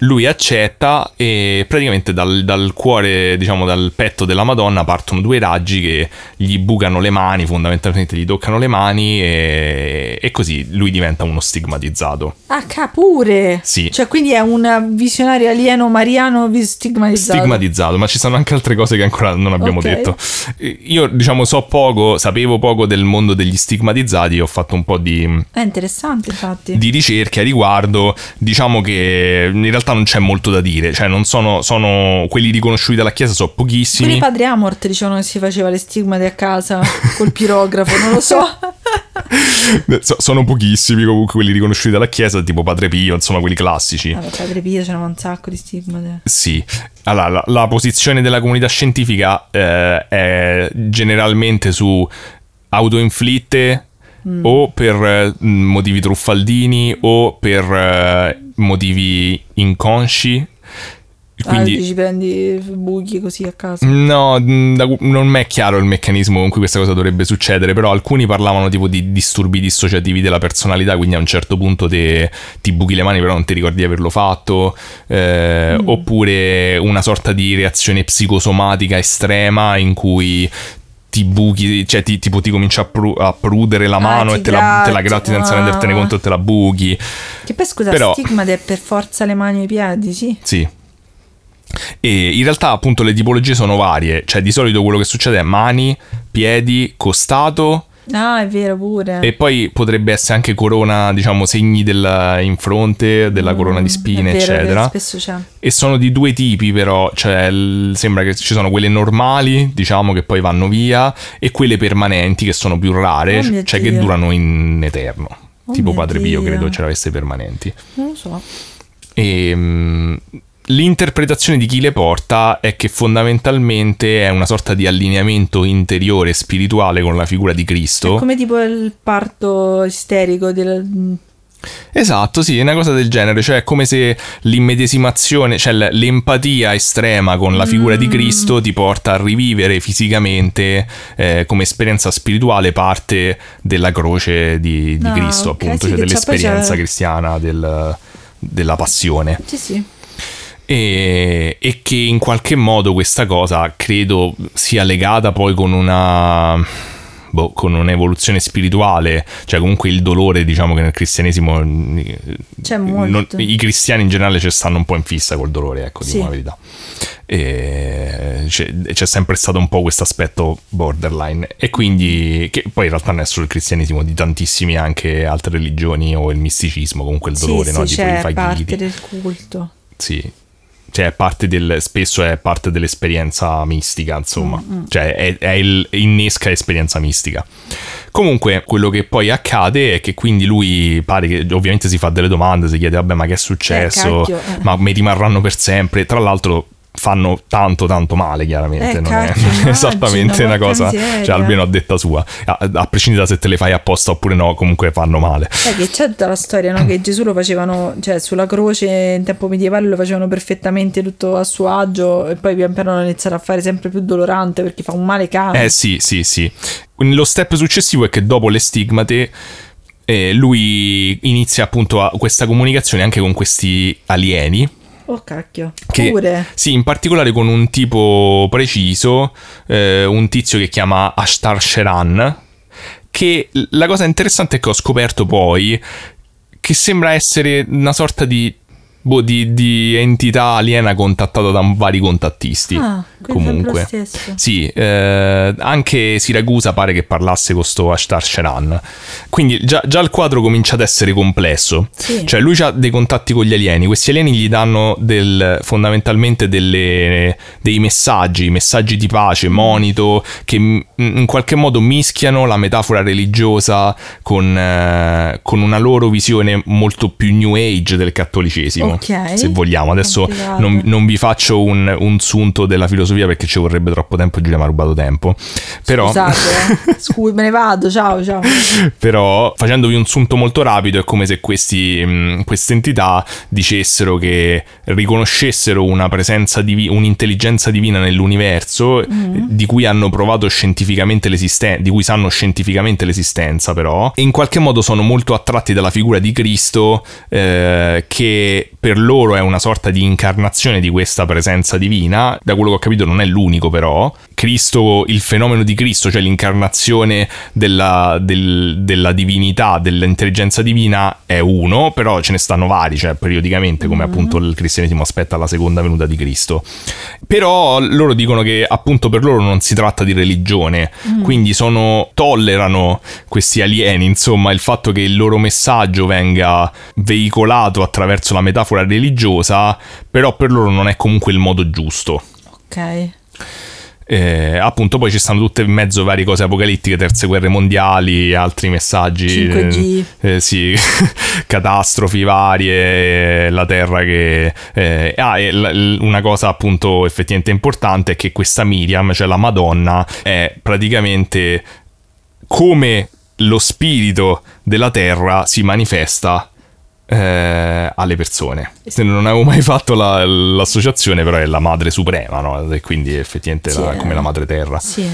Lui accetta e praticamente dal, dal cuore, diciamo dal petto della Madonna partono due raggi che gli bucano le mani, fondamentalmente gli toccano le mani e, e così lui diventa uno stigmatizzato. Ah, pure. Sì. Cioè, quindi è un visionario alieno mariano stigmatizzato. Stigmatizzato, ma ci sono anche altre cose che ancora non abbiamo Ok. detto. Eh, Io, diciamo, so poco, sapevo poco del mondo degli stigmatizzati, ho fatto un po' di, È interessante, infatti. di ricerche a riguardo. Diciamo che in realtà non c'è molto da dire, cioè non sono, sono quelli riconosciuti dalla Chiesa, sono pochissimi. Pure i padri Amort dicevano che si faceva le stigmate a casa (laughs) col pirografo, non lo so. (laughs) So- sono pochissimi comunque quelli riconosciuti dalla Chiesa, tipo Padre Pio, insomma quelli classici. Vabbè, padre Pio c'erano un sacco di stigmate. Sì, allora la, la posizione della comunità scientifica eh, è generalmente su autoinflitte o per eh, motivi truffaldini o per eh, motivi inconsci. Quindi... Ah, Quindi ci prendi buchi così a casa. No, da- non mi è chiaro il meccanismo con cui questa cosa dovrebbe succedere, però alcuni parlavano tipo di disturbi dissociativi della personalità, quindi a un certo punto te- ti buchi le mani però non ti ricordi di averlo fatto, eh, oppure una sorta di reazione psicosomatica estrema in cui ti buchi, cioè ti, tipo ti comincia a, pru- a prudere la mano ti e te la, te la gratti, gratti senza ah. rendertene conto e te la buchi. Che poi scusa, Però- stigmate è per forza le mani e i piedi, sì. Sì. E in realtà appunto le tipologie sono varie, cioè di solito quello che succede è mani, piedi, costato Ah, è vero pure. e poi potrebbe essere anche corona, diciamo segni del, in fronte, della corona di Mm, spine, è vero, eccetera. spesso c'è. E sono di due tipi però, cioè il- sembra che ci sono quelle normali, diciamo che poi vanno via, e quelle permanenti che sono più rare, Oh cioè che Dio. durano in eterno. Oh tipo Padre Pio Dio. credo ce l'avesse permanenti. Non lo so. E mm, l'interpretazione di chi le porta è che fondamentalmente è una sorta di allineamento interiore spirituale con la figura di Cristo. È come tipo il parto isterico del... Esatto, sì, è una cosa del genere, cioè è come se l'immedesimazione, cioè l'empatia estrema con la figura Mm. di Cristo ti porta a rivivere fisicamente eh, come esperienza spirituale parte della croce di, di Ah, Cristo, ok, appunto, sì, cioè dell'esperienza cristiana del- della passione. Sì, sì. E, e che in qualche modo questa cosa credo sia legata poi con una boh, con un'evoluzione spirituale, cioè comunque il dolore, diciamo che nel cristianesimo C'è non- i cristiani in generale ci stanno un po' in fissa col dolore, ecco, Sì. la verità. E c'è, c'è sempre stato un po' questo aspetto borderline e quindi che poi in realtà non è solo il cristianesimo, di tantissime anche altre religioni o il misticismo, comunque il dolore, sì, no? sì, tipo c'è parte del culto. Sì. Cioè, è parte del, spesso è parte dell'esperienza mistica, insomma. Mm, Cioè, è, è il, innesca esperienza mistica. Comunque, quello che poi accade è che quindi lui pare che ovviamente si fa delle domande, si chiede, vabbè, ma che è successo? eh. Ma mi rimarranno per sempre? Tra l'altro fanno tanto tanto male chiaramente Eh, non cacchio, è (laughs) immagino, esattamente una cosa miseria. cioè almeno a detta sua a, a prescindere da se te le fai apposta oppure no comunque fanno male Sai che c'è tutta la storia, no? Che Gesù lo facevano, cioè sulla croce in tempo medievale lo facevano perfettamente tutto a suo agio e poi pian piano lo iniziano a fare sempre più dolorante perché fa un male cane. Eh sì, sì, sì. Lo step successivo è che dopo le stigmate eh, lui inizia appunto a- questa comunicazione anche con questi alieni. Oh cacchio. Che, Pure. Sì, in particolare con un tipo preciso, eh, un tizio che chiama Ashtar Sheran, che la cosa interessante è che ho scoperto poi che sembra essere una sorta di, boh, di, di entità aliena contattata da vari contattisti. Ah, comunque. Sì, eh, anche Siracusa pare che parlasse con sto Ashtar Sheran. Quindi già, già il quadro comincia ad essere complesso. Sì. Cioè lui ha dei contatti con gli alieni, questi alieni gli danno del- fondamentalmente delle- dei messaggi, messaggi di pace, monito, che mm, in qualche modo mischiano la metafora religiosa con, eh, con una loro visione molto più new age del cattolicesimo, Ok. se vogliamo. Adesso non, non vi faccio un, un sunto della filosofia perché ci vorrebbe troppo tempo, Giulia mi ha rubato tempo. Però... Scusate, eh. (laughs) Scusi, me ne vado, ciao, ciao. Però facendovi un sunto molto rapido è come se questi, mh, queste entità dicessero che riconoscessero una presenza divi- un'intelligenza divina nell'universo Mm. di cui hanno provato scientificamente l'esistenza, di cui sanno scientificamente l'esistenza però, e in qualche modo sono molto attratti dalla figura di Cristo eh, che per loro è una sorta di incarnazione di questa presenza divina. Da quello che ho capito non è l'unico però. Cristo, il fenomeno di Cristo, cioè l'incarnazione della, del- della divinità, dell'intelligenza divina è uno, però ce ne stanno vari, cioè periodicamente come appunto il cristianesimo aspetta la seconda venuta di Cristo. Però loro dicono che appunto per loro non si tratta di religione, quindi sono, tollerano questi alieni, insomma il fatto che il loro messaggio venga veicolato attraverso la metafora religiosa, però per loro non è comunque il modo giusto. Ok. Eh, appunto poi ci stanno tutte in mezzo varie cose apocalittiche, terze guerre mondiali, altri messaggi, 5G. eh, sì, (laughs) catastrofi varie, eh, la terra che... eh, ah, l- una cosa appunto effettivamente importante è che questa Miriam, cioè la Madonna, è praticamente come lo spirito della terra si manifesta eh, alle persone. Non avevo mai fatto la- l'associazione, però è la madre suprema, no? E quindi effettivamente Sì, la- eh. come la madre terra. Sì.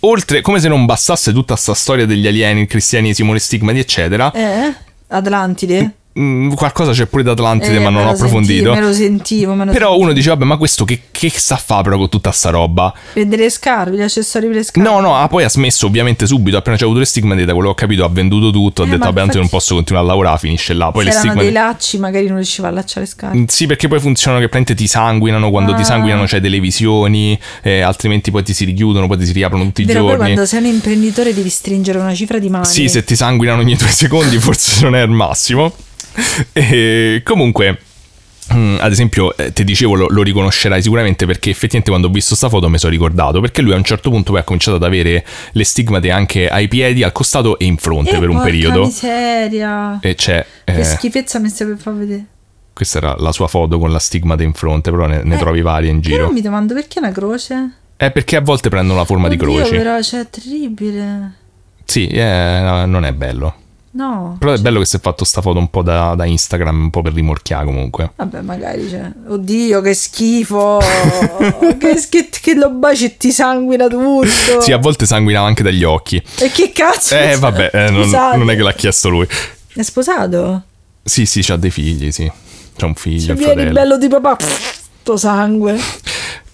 Oltre, come se non bastasse tutta sta storia degli alieni, il cristianesimo, le stigmati, eccetera, Eh? Atlantide? Mm, qualcosa c'è pure d'Atlantide, Eh, ma non ho lo sentivo, approfondito. me lo sentivo, me lo Però sentivo. uno dice, vabbè, ma questo che, che sta a fare però con tutta sta roba? Vendere le scarpe, gli accessori per le scarpe. No, no, ah, poi ha smesso ovviamente subito, appena c'è avuto le stigmate, da quello che ho capito ha venduto tutto, ha Eh, detto, ma vabbè, tanto non posso continuare a lavorare, finisce là. Poi le stigmate... dei lacci, magari non riusciva a allacciare le scarpe. Mm, Sì, perché poi funzionano che praticamente ti sanguinano, quando ti Ah. sanguinano c'è delle visioni, eh, altrimenti poi ti si richiudono, poi ti si riaprono tutti i Vero, poi giorni. quando sei un imprenditore devi stringere una cifra di mani. Sì, se ti sanguinano ogni due secondi forse non è il massimo. (laughs) E comunque... mm, Ad esempio, eh, ti dicevo, lo, lo riconoscerai sicuramente perché effettivamente quando ho visto sta foto mi sono ricordato. Perché lui a un certo punto poi ha cominciato ad avere le stigmate anche ai piedi, al costato e in fronte Eh, per un periodo. miseria. E c'è. Che eh, schifezza mi stai per far vedere. questa era la sua foto con la stigmate in fronte, però ne, ne Eh, trovi varie in Però giro. mi domando perché una croce? È perché a volte prendono la forma di Oddio, croci. però, cioè, è terribile. Sì, eh, no, non è bello. No. Però è bello che si è fatto sta foto un po' da, da Instagram, un po' per rimorchiare comunque. Vabbè, magari, cioè, oddio, che schifo. (laughs) che, che, che lo baci e ti sanguina tutto. Sì, a volte sanguinava anche dagli occhi. E che cazzo? Eh, vabbè, eh, non, non è che l'ha chiesto lui. È sposato? Sì, sì, c'ha dei figli, sì. C'ha un figlio, il vieni fratello. bello di papà, pff, sto sangue.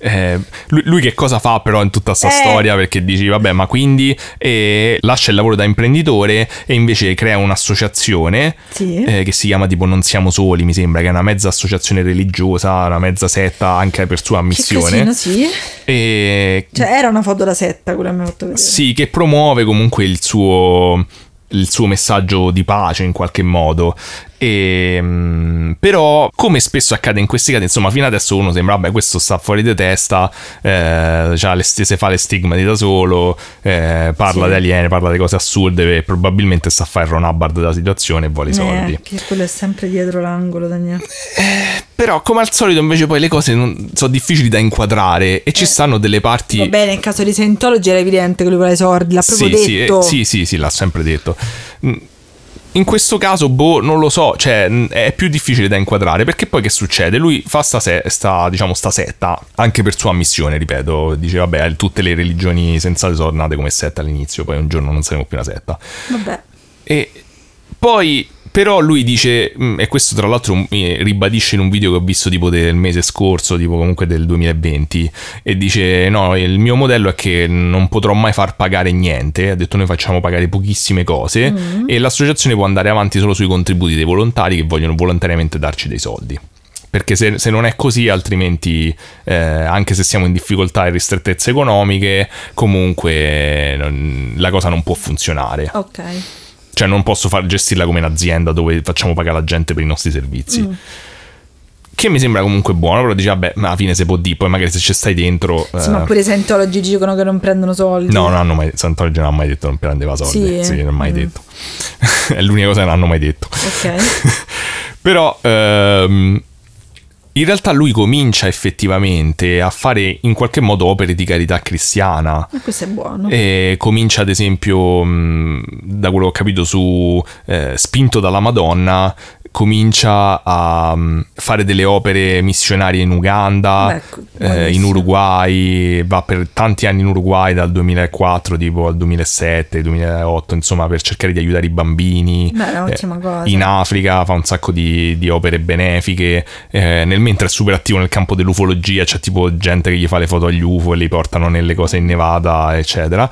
Eh, lui, lui che cosa fa però in tutta sta Eh. storia? Perché dici, vabbè, ma quindi eh, lascia il lavoro da imprenditore e invece crea un'associazione Sì. eh, che si chiama tipo Non siamo soli, mi sembra, che è una mezza associazione religiosa, una mezza setta anche per sua Che missione. casino, sì. E Cioè, era una foto da setta quella che mi ha fatto vedere. Sì, che promuove comunque il suo, il suo messaggio di pace in qualche modo. E, mm, però, come spesso accade in questi casi, insomma, fino adesso uno sembra, vabbè, questo sta fuori di testa, eh, le stesse, fa le stigmati da solo, eh, parla Sì. di alieni, parla di cose assurde, e probabilmente sta a fare Ron Hubbard della situazione e vuole i soldi. Eh, che quello è sempre dietro l'angolo, Daniele. Però, come al solito, invece, poi le cose non- sono difficili da inquadrare e ci stanno delle parti. Va bene, in caso di Scientology era evidente che lui voleva i soldi, l'ha proprio sì, sì, detto. eh, sì, sì, sì, l'ha sempre detto. Mm, In questo caso, boh, non lo so, cioè, è più difficile da inquadrare perché poi che succede? Lui fa sta, se- sta, diciamo, sta setta anche per sua missione, ripeto. Dice, vabbè, tutte le religioni sensate sono nate come setta all'inizio, poi un giorno non saremo più una setta. Vabbè. E poi, però, lui dice, mm, e questo tra l'altro mi ribadisce in un video che ho visto tipo del mese scorso, tipo comunque del 2020, e dice: No, il mio modello è che non potrò mai far pagare niente. Ha detto: Noi facciamo pagare pochissime cose e l'associazione può andare avanti solo sui contributi dei volontari che vogliono volontariamente darci dei soldi. Perché se, se non è così, altrimenti, eh, anche se siamo in difficoltà e ristrettezze economiche, comunque non- la cosa non può funzionare. Ok. Cioè, non posso far gestirla come un'azienda dove facciamo pagare la gente per i nostri servizi. Mm. Che mi sembra comunque buono, però dici, vabbè, ma alla fine si può dire, poi magari se ci stai dentro. Sì, eh, ma pure i Scientology dicono che non prendono soldi. No, non hanno mai. Sant'Orgio non ha mai detto non prendeva soldi. Sì? Sì, non ha mai Mm. detto. (laughs) È l'unica cosa che non hanno mai detto. Ok. (laughs) Però ehm, in realtà lui comincia effettivamente a fare in qualche modo opere di carità cristiana. Ma questo è buono. E comincia ad esempio, da quello che ho capito, su eh, spinto dalla Madonna, comincia a fare delle opere missionarie in Uganda, Beh, ecco, eh, in. Uruguay, va per tanti anni in Uruguay dal 2004 tipo al 2007, 2008, insomma per cercare di aiutare i bambini. Beh, Eh. In Africa fa un sacco di, di opere benefiche. Eh, nel mentre è super attivo nel campo dell'ufologia, c'è tipo gente che gli fa le foto agli UFO e li portano nelle cose in Nevada, eccetera.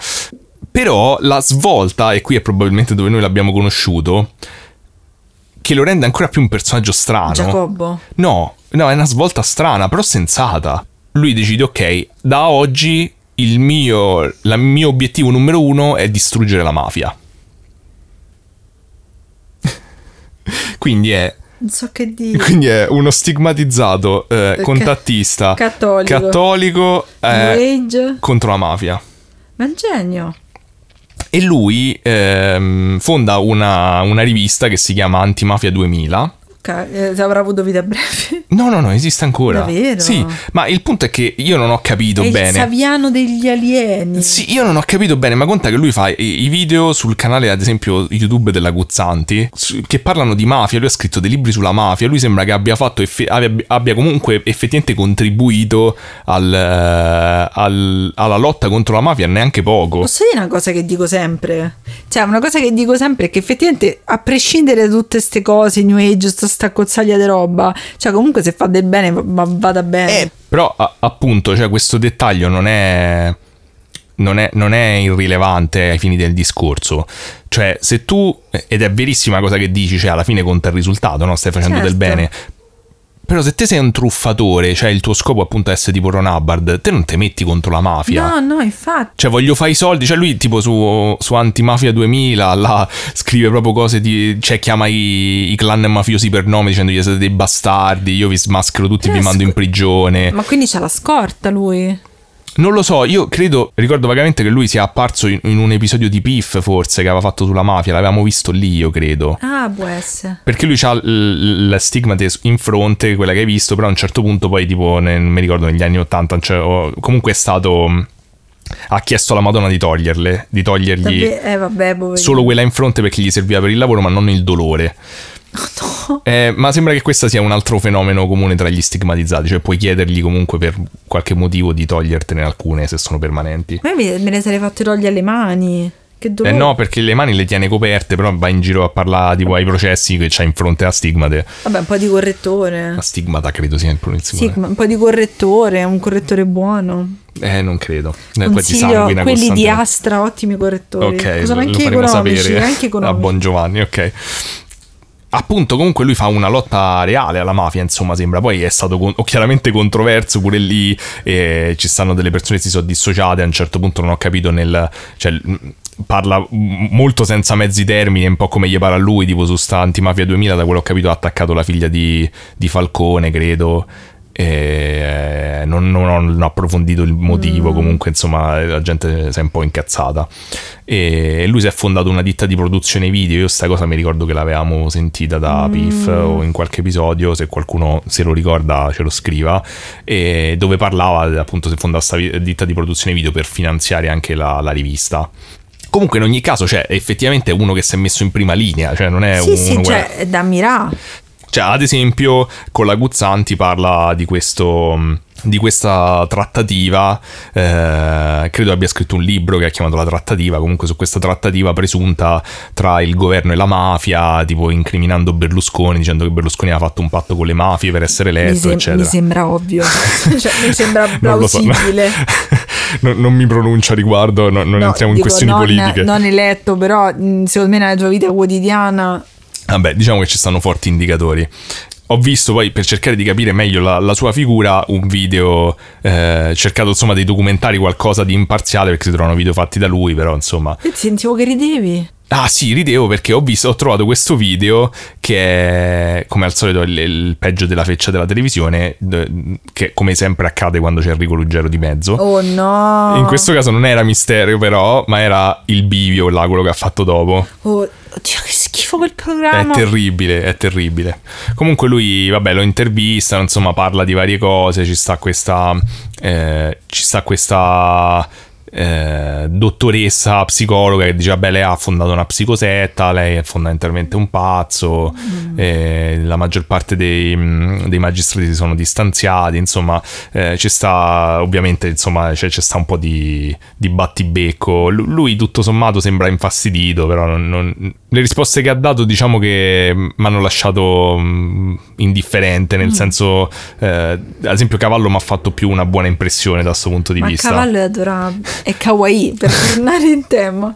Però la svolta, e qui è probabilmente dove noi l'abbiamo conosciuto, che lo rende ancora più un personaggio strano. Giacobbo. No, no, è una svolta strana, però sensata. Lui decide, ok, da oggi il mio, la- mio obiettivo numero uno è distruggere la mafia. (laughs) quindi, è, Non so che dire. (laughs) quindi è uno stigmatizzato eh, Ca- contattista cattolico. cattolico, New eh, contro la mafia. Ma un genio. E lui ehm, fonda una, una rivista che si chiama Antimafia 2000. Eh, avrà avuto vita breve. No, no, no, esiste ancora. Davvero? Sì, ma il punto è che io non ho capito È il bene. Saviano degli alieni. Sì, io non ho capito bene, ma conta che lui fa i i video sul canale, ad esempio, YouTube della Guzzanti, su- che parlano di mafia. Lui ha scritto dei libri sulla mafia. Lui sembra che abbia fatto effe- abbia, comunque effettivamente contribuito al, eh, al- alla lotta contro la mafia, neanche poco. Posso dire una cosa che dico sempre? Cioè, una cosa che dico sempre è che effettivamente, a prescindere da tutte queste cose, New Age, sta, sta cozzaglia di roba, cioè comunque se fa del bene va- va- vada bene. Eh, però a- appunto, cioè, questo dettaglio non è, non, è, non è irrilevante ai fini del discorso. Cioè, se tu, ed è verissima cosa che dici, cioè alla fine conta il risultato, no? Stai facendo del Certo. bene. Però se te sei un truffatore, cioè il tuo scopo appunto è essere tipo Ron Hubbard, te non te metti contro la mafia. No, no, infatti. Cioè, voglio fare i soldi. Cioè, lui, tipo, su, su Antimafia 2000, là, scrive proprio cose di. Cioè, chiama i, i clan mafiosi per nome dicendo: siete dei bastardi. Io vi smaschero tutti e vi mando in scu- prigione. Ma quindi c'ha la scorta lui. Non lo so, io credo, ricordo vagamente che lui sia apparso in, in un episodio di Piff, forse, che aveva fatto sulla mafia, l'avevamo visto lì, io credo. Ah, può essere. Perché lui ha la stigmate in fronte, quella che hai visto, però a un certo punto poi, tipo, nel- non mi ricordo, negli anni 80, cioè, comunque è stato... mh, Ha chiesto alla Madonna di toglierle, di togliergli eh, vabbè, solo quella in fronte perché gli serviva per il lavoro, ma non il dolore. No. Eh, ma sembra che questo sia un altro fenomeno comune tra gli stigmatizzati, cioè puoi chiedergli comunque per qualche motivo di togliertene alcune se sono permanenti. Ma me ne sarei fatto togliere le mani. Che Eh dolore. no, perché le mani le tiene coperte, però va in giro a parlare tipo ai processi che c'ha in fronte a stigmate. Vabbè, un po' di correttore. La stigmata credo sia il Sì, pronunciatore. ma un po' di correttore, un correttore buono. Eh, non credo. Eh, poi ti sanguina quelli di. Astra, ottimi correttori. Ok, Sono lo- lo anche faremo economici, sapere anche a economici. Buon Giovanni, ok. Appunto, comunque lui fa una lotta reale alla mafia, insomma, sembra. Poi è stato con- chiaramente controverso pure lì. E ci stanno delle persone che si sono dissociate. A un certo punto non ho capito nel. Cioè, parla molto senza mezzi termini, un po' come gli pare a lui, tipo su sta Antimafia 2000, da quello che ho capito ha attaccato la figlia di, di Falcone, credo. E non, non ho, approfondito il motivo, comunque insomma la gente si è un po' incazzata. E lui si è fondato una ditta di produzione video. Io sta cosa mi ricordo che l'avevamo sentita da Piff o in qualche episodio. Se qualcuno se lo ricorda, ce lo scriva. E dove parlava appunto si è fondata questa ditta di produzione video per finanziare anche la, la rivista. Comunque, in ogni caso, cioè, effettivamente è uno che si è messo in prima linea, cioè non è Sì, uno sì, guarda- cioè, è da ammirare. Cioè, ad esempio, con la Guzzanti parla di questo. Di questa trattativa, eh, credo abbia scritto un libro che ha chiamato La trattativa. Comunque, su questa trattativa presunta tra il governo e la mafia, tipo incriminando Berlusconi, dicendo che Berlusconi aveva fatto un patto con le mafie per essere Mi, eletto, sem- eccetera. mi sembra ovvio. (laughs) cioè, mi sembra Non lo so. plausibile. (laughs) non, non mi pronuncio a riguardo, no- non No, entriamo in dico, questioni non, politiche. Non eletto, però mh, secondo me nella tua vita quotidiana Vabbè, diciamo che ci stanno forti indicatori. Ho visto poi per cercare di capire meglio la, la sua figura un video, eh, cercato insomma dei documentari, qualcosa di imparziale perché si trovano video fatti da lui, però insomma... ti sentivo che ridevi. Ah sì, ridevo perché ho visto, ho trovato questo video che è come al solito il, il peggio della feccia della televisione, che come sempre accade quando c'è Enrico Ruggero di mezzo. Oh no. In questo caso non era Misterio però, ma era il bivio, là, quello che ha fatto dopo. Oh, oddio, che schifo quel È programma. terribile, è terribile. Comunque lui, vabbè, lo intervista, insomma, parla di varie cose, ci sta questa... eh, ci sta questa... eh, dottoressa psicologa che dice vabbè lei ha fondato una psicosetta, lei è fondamentalmente un pazzo, mm. eh, la maggior parte dei, mm, dei, magistrati si sono distanziati, insomma eh, c'è sta ovviamente insomma c'è, c'è sta un po' di, di battibecco, lui tutto sommato sembra infastidito, però non, non, le risposte che ha dato diciamo che mi hanno lasciato mm, indifferente, nel mm. senso eh, ad esempio Cavallo mi ha fatto più una buona impressione da questo punto di Ma vista. Cavallo è adorabile è kawaii per (laughs) tornare in tema.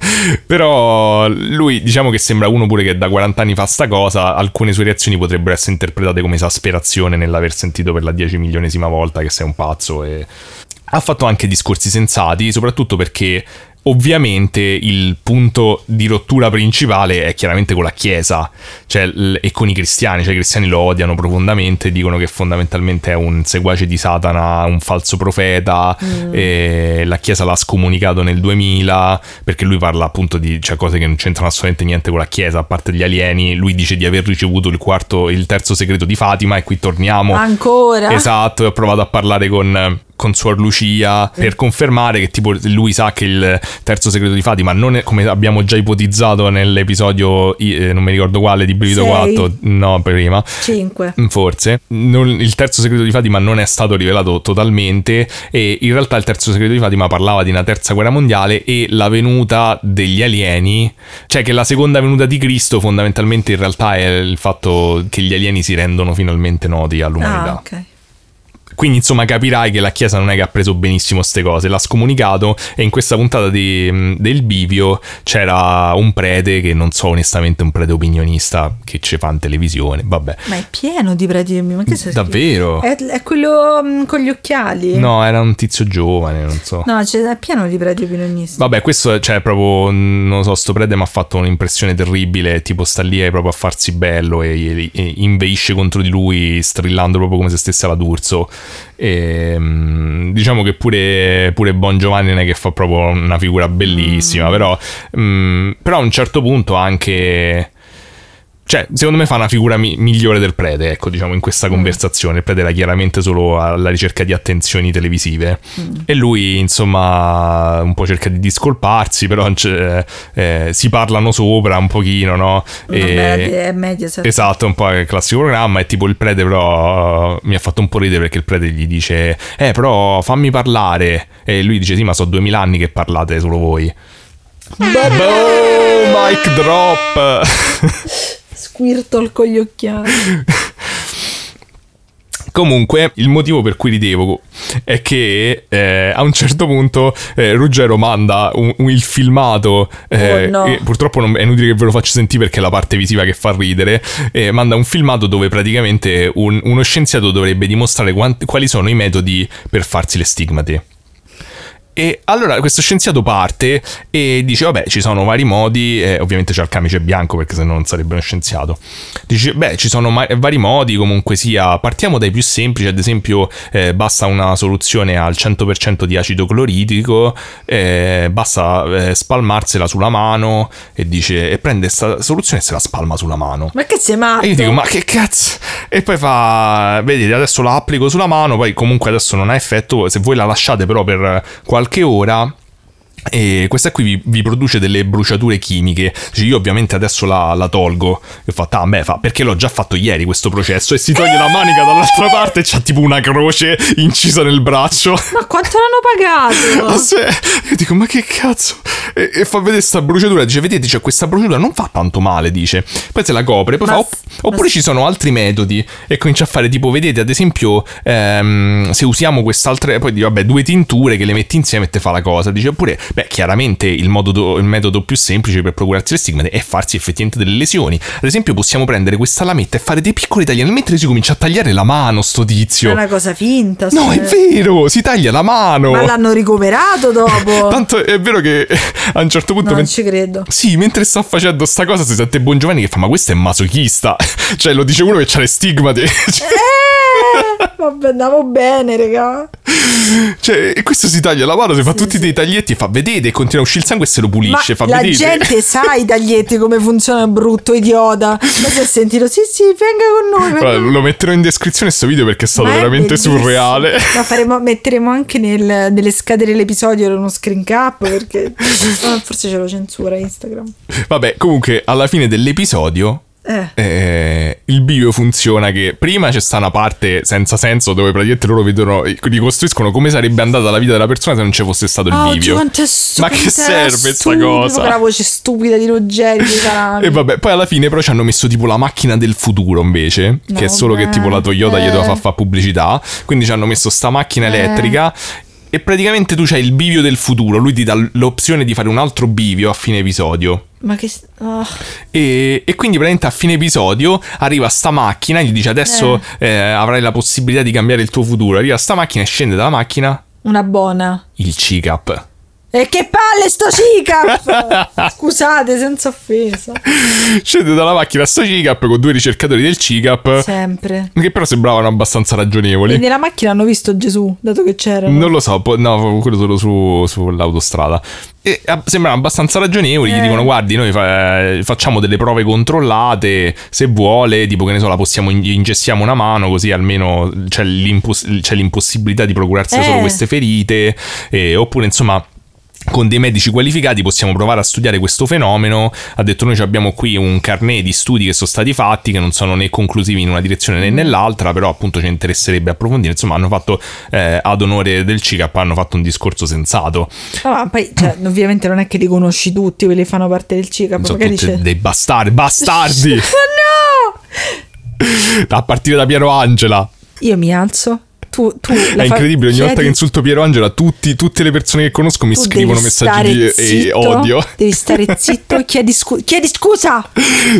Però lui diciamo che sembra uno pure che da 40 anni fa sta cosa, alcune sue reazioni potrebbero essere interpretate come esasperazione nell'aver sentito per la 10 milionesima volta che sei un pazzo e ha fatto anche discorsi sensati, soprattutto perché Ovviamente il punto di rottura principale è chiaramente con la Chiesa cioè, e con i cristiani, cioè i cristiani lo odiano profondamente, dicono che fondamentalmente è un seguace di Satana, un falso profeta, mm. la Chiesa l'ha scomunicato nel 2000 perché lui parla appunto di cioè, cose che non c'entrano assolutamente niente con la Chiesa, a parte gli alieni, lui dice di aver ricevuto il quarto, il terzo segreto di Fatima e qui torniamo. Ancora? Esatto, ho provato a parlare con con Suor Lucia per confermare che tipo lui sa che il terzo segreto di Fatima non è come abbiamo già ipotizzato nell'episodio eh, non mi ricordo quale di Brivido 4 no prima. 5 mm, forse. Non, il terzo segreto di Fatima non è stato rivelato totalmente e in realtà il terzo segreto di Fatima parlava di una terza guerra mondiale e la venuta degli alieni cioè che la seconda venuta di Cristo fondamentalmente in realtà è il fatto che gli alieni si rendono finalmente noti all'umanità. Ah, ok quindi insomma capirai che la Chiesa non è che ha preso benissimo queste cose, l'ha scomunicato e in questa puntata di, del bivio c'era un prete che non so onestamente un prete opinionista che ci fa in televisione, vabbè. Ma è pieno di preti, ma che sei Davvero? È, è, quello um, con gli occhiali? No, era un tizio giovane, non so. No, è pieno di preti opinionisti. Vabbè, questo cioè proprio, non so, sto prete mi ha fatto un'impressione terribile, tipo sta lì proprio a farsi bello e, e, e inveisce contro di lui strillando proprio come se stesse alla D'Urso. E, mm, diciamo che pure, pure Bon Giovanni non è che fa proprio una figura bellissima, mm. però, mm, però a un certo punto anche cioè, secondo me fa una figura mi- migliore del prete, ecco, diciamo, in questa mm. conversazione. Il prete era chiaramente solo alla ricerca di attenzioni televisive. Mm. E lui, insomma, un po' cerca di discolparsi, però eh, si parlano sopra un pochino, no? E, è media, Esatto, un po' il classico programma. E tipo il prete, però, mi ha fatto un po' ridere perché il prete gli dice, eh, però fammi parlare. E lui dice, sì, ma so duemila anni che parlate solo voi. Boom, mic drop. (laughs) Squirtle con gli occhiali. (laughs) Comunque, il motivo per cui ridevo è che eh, a un certo punto eh, Ruggero manda un, un, il filmato. Eh, oh, no. purtroppo non, è inutile che ve lo faccio sentire perché è la parte visiva che fa ridere. manda un filmato dove praticamente un, uno scienziato dovrebbe dimostrare quanti, quali sono i metodi per farsi le stigmate. E allora questo scienziato parte e dice: Vabbè, ci sono vari modi. Eh, ovviamente c'è il camice bianco perché se no non sarebbe uno scienziato. Dice: Beh, ci sono ma- vari modi. Comunque sia, partiamo dai più semplici. Ad esempio, eh, basta una soluzione al 100% di acido cloritico. Eh, basta eh, spalmarsela sulla mano. E dice: E prende questa soluzione e se la spalma sulla mano. Ma che sei matto? E io dico: Ma che cazzo? E poi fa: Vedete, adesso la applico sulla mano. Poi comunque adesso non ha effetto. Se voi la lasciate però per qualche qualche ora e questa qui vi, vi, produce delle bruciature chimiche. Dice, io ovviamente adesso la, la tolgo. E ho fatto, ah, beh, fa, perché l'ho già fatto ieri questo processo. E si toglie la manica dall'altra parte e c'ha tipo una croce incisa nel braccio. Ma quanto l'hanno pagato? (laughs) io dico, ma che cazzo? E, e fa vedere questa bruciatura. Dice, vedete, c'è questa bruciatura, non fa tanto male, dice. Poi se la copre, poi ma, fa, opp- oppure ci sono altri metodi. E comincia a fare tipo, vedete, ad esempio, ehm, se usiamo quest'altra, poi dice, vabbè, due tinture che le metti insieme e te fa la cosa. Dice, oppure Beh, chiaramente il, modo, il, metodo più semplice per procurarsi le stigmate è farsi effettivamente delle lesioni. Ad esempio, possiamo prendere questa lametta e fare dei piccoli tagliamenti mentre si comincia a tagliare la mano, sto tizio. È una cosa finta. No, è vero, si taglia la mano. Ma l'hanno ricoverato dopo. (laughs) Tanto è vero che a un certo punto... Non men- ci credo. Sì, mentre sta facendo sta cosa si sente Buon Giovanni che fa, ma questo è masochista. (laughs) cioè, lo dice uno che ha le stigmate. (laughs) eh! (laughs) vabbè, andavo bene, raga. Cioè, e questo si taglia la mano, si fa tutti sì. dei taglietti e fa vedete, continua a uscire il sangue e se lo Ma pulisce, fa la vedete. gente (laughs) sa i taglietti come funziona brutto idiota. Ma si è sentito, sì, sì, venga con noi. venga Guarda, lo metterò in descrizione questo video perché è stato Ma è veramente bellissimo. surreale. Ma faremo, metteremo anche nel- nelle schede dell'episodio uno screen cap perché (laughs) ah, forse ce lo censura Instagram. Vabbè, comunque, alla fine dell'episodio Eh. eh, il bivio funziona che prima c'è sta una parte senza senso dove praticamente loro vedono ricostruiscono come sarebbe andata la vita della persona se non ci fosse stato il Oh, bivio ma che serve sta stupido, cosa Quella voce stupida di Ruggeri (laughs) e vabbè poi alla fine però ci hanno messo tipo la macchina del futuro invece No, che è solo che vabbè, tipo la Toyota gli eh. doveva far fare pubblicità quindi ci hanno messo sta macchina Eh. elettrica e praticamente tu c'hai il bivio del futuro lui ti dà l'opzione di fare un altro bivio a fine episodio Ma che... ah. E, e quindi praticamente a fine episodio arriva sta macchina, gli dice adesso eh, avrai la possibilità di cambiare il tuo futuro. Arriva sta macchina e scende dalla macchina Una buona. il CICAP. E che palle sto CICAP! (laughs) Scusate, senza offesa. Scende dalla macchina sto CICAP con due ricercatori del CICAP Sempre. che però sembravano abbastanza E ragionevoli. nella macchina hanno visto Gesù, dato che c'era. Non lo so, po- no, quello solo su, sull'autostrada. E eh, sembrano abbastanza ragionevoli. Gli Eh. dicono: Guardi, noi fa- facciamo delle prove controllate. Se vuole, tipo che ne so, la possiamo in- ingessiamo una mano, così almeno c'è, c'è l'impossibilità di procurarsi Eh. solo queste ferite. eh, oppure, insomma. Con dei medici qualificati possiamo provare a studiare questo fenomeno. Ha detto: Noi abbiamo qui un carnet di studi che sono stati fatti, che non sono né conclusivi in una direzione né nell'altra, però appunto ci interesserebbe approfondire. Insomma, hanno fatto eh, ad onore del CICAP, hanno fatto un discorso sensato. No, ma poi, cioè, ovviamente non è che li conosci tutti quelli che fanno parte del CICAP. Sono tutti c'è. dei bastardi, (laughs) bastardi! No! (laughs) a partire da Piero Angela. Io mi alzo. Tu, tu È incredibile, ogni volta chiedi- che insulto Piero Angela, tutti- tutte le persone che conosco mi scrivono messaggi di e zitto, odio. Devi stare zitto, (laughs) chiedi, scu- chiedi scusa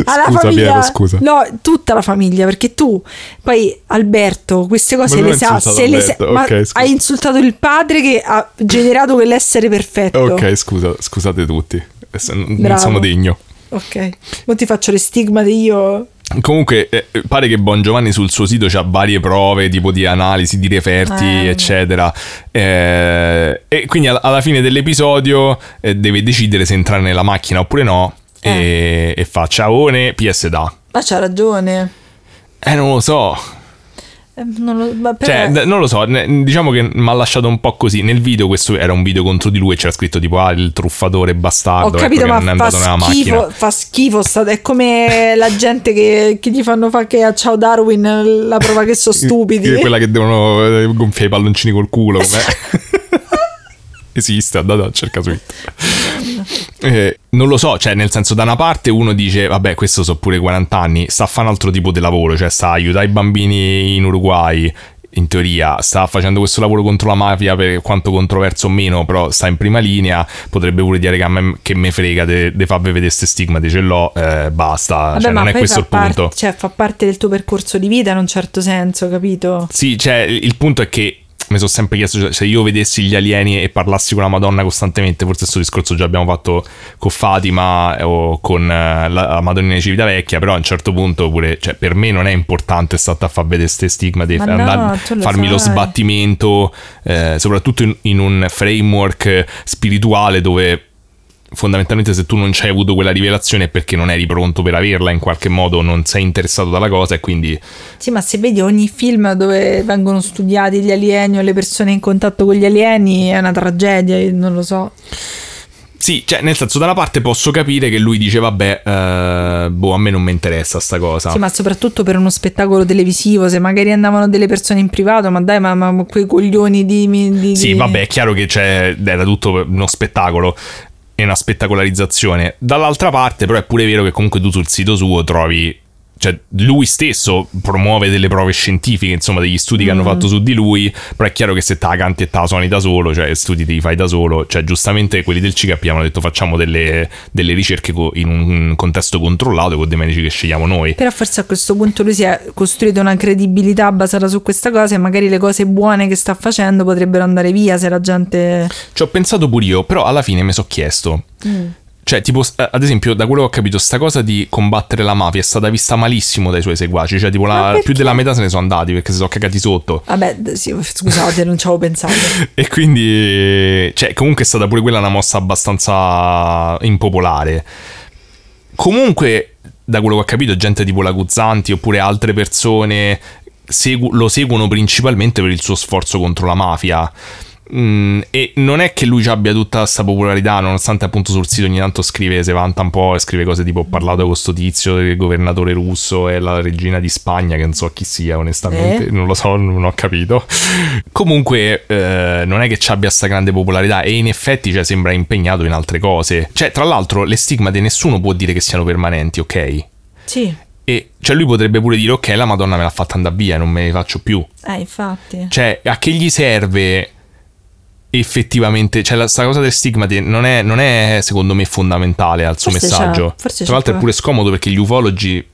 alla Scusa, famiglia. Piero, scusa. No, tutta la famiglia, perché tu poi Alberto, queste cose non le sa, se le sa- Alberto, ma ok, scusa. hai insultato il padre che ha generato quell'essere perfetto. Ok, scusa, scusate tutti. Adesso Non non Bravo. sono degno. Ok. Ora ti faccio le stigmate io. Comunque, eh, pare che Bon Giovanni sul suo sito ha varie prove, tipo di analisi, di referti, Eh. eccetera. Eh, e quindi alla, alla fine dell'episodio eh, deve decidere se entrare nella macchina oppure no. E, e fa ciaone, PS da. Ma c'ha ragione. Eh, non lo so. Eh, non lo, Cioè, d- non lo so, ne- diciamo che mi ha lasciato un po' così. Nel video, questo era un video contro di lui e c'era scritto tipo, ah, il truffatore bastardo. Ho ecco, capito, che ma non fa schifo, fa schifo. sta- è come la gente che, che gli fanno fare che a Ciao Darwin la prova che sono (laughs) stupidi. Quella che devono eh, gonfiare i palloncini col culo. com'è? (laughs) Esiste, andate a cercare su internet. Eh, non lo so, cioè nel senso da una parte uno dice vabbè questo so pure 40 anni, sta a fare un altro tipo di lavoro, cioè sta a aiutare i bambini in Uruguay, in teoria sta facendo questo lavoro contro la mafia per quanto controverso o meno, però sta in prima linea, potrebbe pure dire che a me che me frega di farvi vedere ste stigmate, ce l'ho, eh, basta, Vabbè, cioè non è questo il punto. parte- cioè, fa parte del tuo percorso di vita in un certo senso, capito? Sì, cioè, il punto è che mi sono sempre chiesto cioè, se io vedessi gli alieni e parlassi con la Madonna costantemente, forse questo discorso già abbiamo fatto con Fatima o con eh, la, la Madonnina di Civitavecchia, però a un certo punto pure, cioè, per me non è importante stare a far vedere ste stigmate, Ma no, andare- lo farmi lo sai. sbattimento, eh, soprattutto in, in un framework spirituale dove fondamentalmente se tu non ci hai avuto quella rivelazione è perché non eri pronto per averla in qualche modo, non sei interessato dalla cosa e quindi Sì, ma se vedi ogni film dove vengono studiati gli alieni o le persone in contatto con gli alieni è una tragedia, io non lo so. Sì, cioè nel senso da una parte posso capire che lui dice vabbè, eh, boh, a me non mi interessa sta cosa. Sì, ma soprattutto per uno spettacolo televisivo, se magari andavano delle persone in privato, ma dai, ma, ma quei coglioni di... di- Sì, vabbè, è chiaro che c'è, era tutto uno spettacolo e una spettacolarizzazione. Dall'altra parte però è pure vero che comunque tu sul sito suo trovi... Cioè, lui stesso promuove delle prove scientifiche, insomma, degli studi che hanno Mm. fatto su di lui. Però è chiaro che se te la canti e te la suoni da solo, cioè, studi te li fai da solo. Cioè, giustamente quelli del CICAP hanno detto facciamo delle, delle ricerche in un contesto controllato con dei medici che scegliamo noi. Però forse a questo punto lui si è costruito una credibilità basata su questa cosa e magari le cose buone che sta facendo potrebbero andare via se la gente... Ci ho pensato pure io, però alla fine mi sono chiesto. Mm. Cioè, tipo, eh, ad esempio, da quello che ho capito, sta cosa di combattere la mafia è stata vista malissimo dai suoi seguaci. Cioè, tipo, la, più della metà se ne sono andati perché si sono cagati sotto. Vabbè, sì, scusate, non ci avevo pensato. (laughs) e quindi, cioè, comunque è stata pure quella una mossa abbastanza impopolare. Comunque, da quello che ho capito, gente tipo la Guzzanti oppure altre persone segu- lo seguono principalmente per il suo sforzo contro la mafia. Mm, e non è che lui abbia tutta questa popolarità, nonostante appunto sul sito ogni tanto scrive, se vanta un po' e scrive cose tipo ho parlato con questo tizio, il governatore russo e la regina di Spagna, che non so chi sia onestamente, eh? non lo so, non ho capito. Comunque eh, non è che ci abbia questa grande popolarità e in effetti cioè, sembra impegnato in altre cose. Cioè, tra l'altro le stigmate nessuno può dire che siano permanenti, ok? Sì. E cioè lui potrebbe pure dire ok la madonna me l'ha fatta andare via, non me ne faccio più. Eh, infatti. Cioè, a che gli serve effettivamente, cioè la, cosa del stigma non è, non è, secondo me fondamentale al suo forse messaggio. Tra l'altro è pure scomodo perché gli ufologi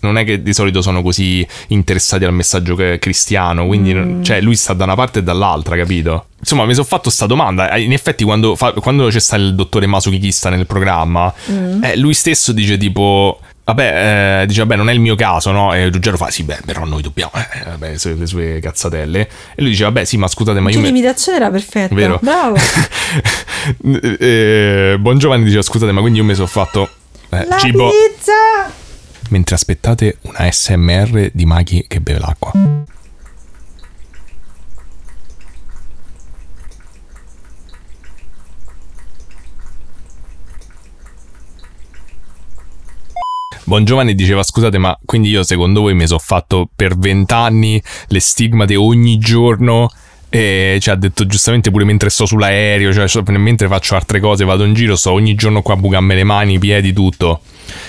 non è che di solito sono così interessati al messaggio cristiano, quindi mm. cioè, lui sta da una parte e dall'altra, capito? Insomma, mi sono fatto questa domanda. In effetti, quando, fa, quando c'è stato il dottore masochista nel programma, mm. eh, lui stesso dice tipo vabbè, eh, dice, vabbè, non è il mio caso, no? E Ruggero fa, sì, beh, però noi dobbiamo, eh, vabbè, le, le sue cazzatelle. E lui dice, vabbè, sì, ma scusate, ma io... L'imitazione me... era perfetta, Vero? bravo. (laughs) eh, buon Giovanni diceva, scusate, ma quindi io mi sono fatto... Eh, La cibo... pizza! Mentre aspettate una SMR di Maghi che beve l'acqua. Buon Giovanni diceva scusate ma quindi io secondo voi mi sono fatto per vent'anni le stigmate ogni giorno e ci ha detto giustamente pure mentre sto sull'aereo, cioè mentre faccio altre cose, vado in giro, sto ogni giorno qua a bucarmi le mani, i piedi, tutto.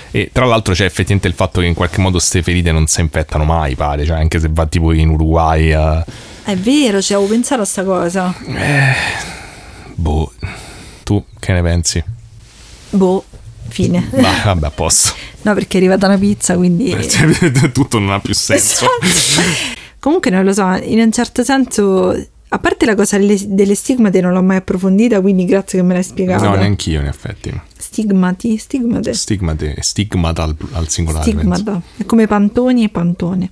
E tra l'altro c'è effettivamente il fatto che in qualche modo queste ferite non si infettano mai, pare, cioè anche se va tipo in Uruguay. Uh... È vero, ci avevo pensato a sta cosa. Eh, boh, tu che ne pensi? Boh, fine. Bah, vabbè, a posto. (laughs) no, perché è arrivata una pizza, quindi... (laughs) Tutto non ha più senso. Esatto. (laughs) Comunque non lo so, in un certo senso... A parte la cosa delle, stigmate non l'ho mai approfondita, quindi grazie che me l'hai spiegato. No, neanch'io in effetti. Stigmati, stigmate. Stigmate, stigmata al, al singolare. Stigmata, è come pantoni e pantone.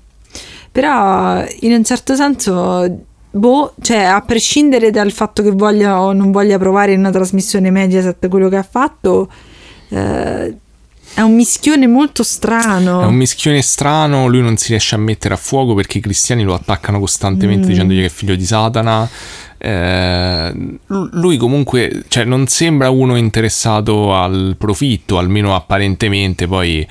Però in un certo senso boh, cioè a prescindere dal fatto che voglia o non voglia provare in una trasmissione Mediaset quello che ha fatto, eh, è un mischione molto strano. È un mischione strano, lui non si riesce a mettere a fuoco perché i cristiani lo attaccano costantemente mm. dicendogli che è figlio di Satana. Eh, lui comunque cioè, non sembra uno interessato al profitto, almeno apparentemente, poi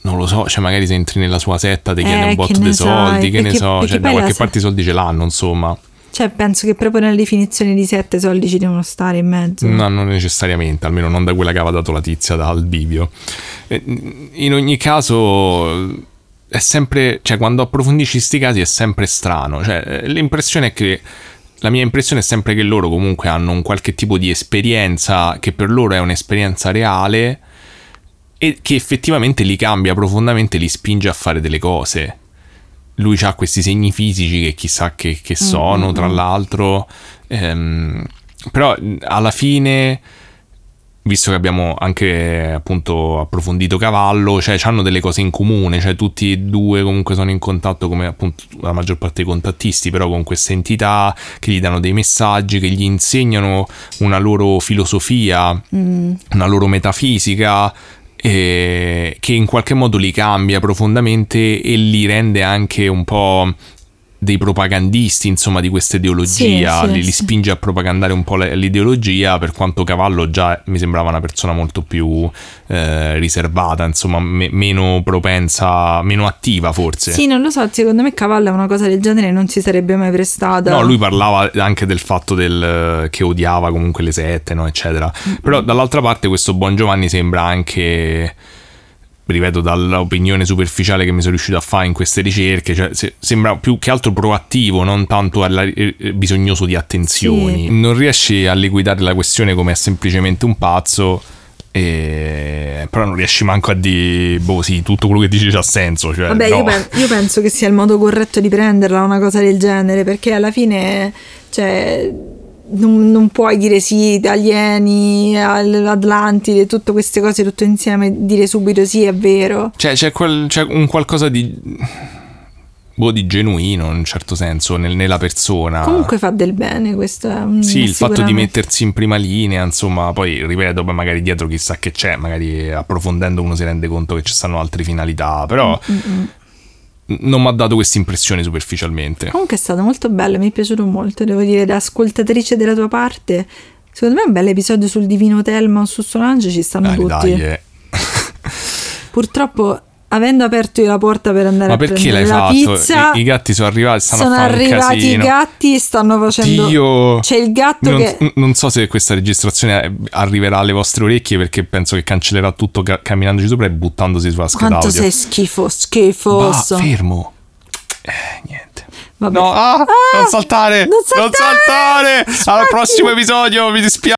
non lo so, cioè magari se entri nella sua setta ti chiede eh, un botto di soldi, che perché, ne so, cioè da qualche parte i soldi ce l'hanno, insomma. Cioè, penso che proprio nella definizione di sette soldi ci devono stare in mezzo. No, non necessariamente, almeno non da quella che aveva dato la tizia dal bivio. In ogni caso, è sempre, cioè, quando approfondisci questi casi è sempre strano. Cioè, l'impressione è che. La mia impressione è sempre che loro comunque hanno un qualche tipo di esperienza che per loro è un'esperienza reale e che effettivamente li cambia profondamente, li spinge a fare delle cose lui ha questi segni fisici che chissà che, che mm, sono, mm-hmm. tra l'altro. Ehm, però alla fine, visto che abbiamo anche appunto approfondito Cavallo, cioè hanno delle cose in comune, cioè tutti e due comunque sono in contatto come appunto la maggior parte dei contattisti, però con queste entità che gli danno dei messaggi, che gli insegnano una loro filosofia, mm. una loro metafisica eh, che in qualche modo li cambia profondamente e li rende anche un po' dei propagandisti, insomma, di questa ideologia, sì, sì, li, li, spinge a propagandare un po' l'ideologia, per quanto Cavallo già mi sembrava una persona molto più eh, riservata, insomma, me, meno propensa, meno attiva forse. Sì, non lo so, secondo me Cavallo a una cosa del genere non si sarebbe mai prestata. No, lui parlava anche del fatto del, che odiava comunque le sette, no, eccetera. Mm-hmm. Però dall'altra parte questo Buon Giovanni sembra anche ripeto, dall'opinione superficiale che mi sono riuscito a fare in queste ricerche, cioè, se, sembra più che altro proattivo, non tanto alla, eh, bisognoso di attenzioni. Sì. Non riesci a liquidare la questione come è semplicemente un pazzo. E... però non riesci manco a dire boh sì tutto quello che dici c'ha senso cioè, vabbè no. io, pen- io, penso che sia il modo corretto di prenderla una cosa del genere perché alla fine cioè non, non puoi dire sì, alieni, al- Atlantide, tutte queste cose tutto insieme, dire subito sì, è vero. Cioè, c'è, quel- c'è un qualcosa di. boh, di genuino in un certo senso nel- nella persona. Comunque fa del bene questo. è Ah. Sì, il fatto di mettersi in prima linea, insomma, poi ripeto, magari dietro chissà che c'è, magari approfondendo uno si rende conto che ci stanno altre finalità, però Mm, n- non mi ha dato questa impressione superficialmente. Comunque è stato molto bello, mi è piaciuto molto, devo dire, da ascoltatrice della tua parte. Secondo me è un bel episodio sul Divino Telma o su Solange ci stanno Dai, tutti. dai, eh. Purtroppo, avendo aperto io la porta per andare Ma a perché l'hai la fatto? pizza, I, i gatti sono arrivati, stanno sono arrivati i gatti stanno facendo... Dio. C'è il gatto non, che... non so se questa registrazione eh, arriverà alle vostre orecchie perché penso che cancellerà tutto ca- camminandoci sopra e buttandosi sulla scheda Quanto audio. sei schifo, schifoso. fermo. Eh, niente. Vabbè. No, ah, Ah, non saltare! non saltare! Non saltare! Al prossimo episodio, mi dispiace.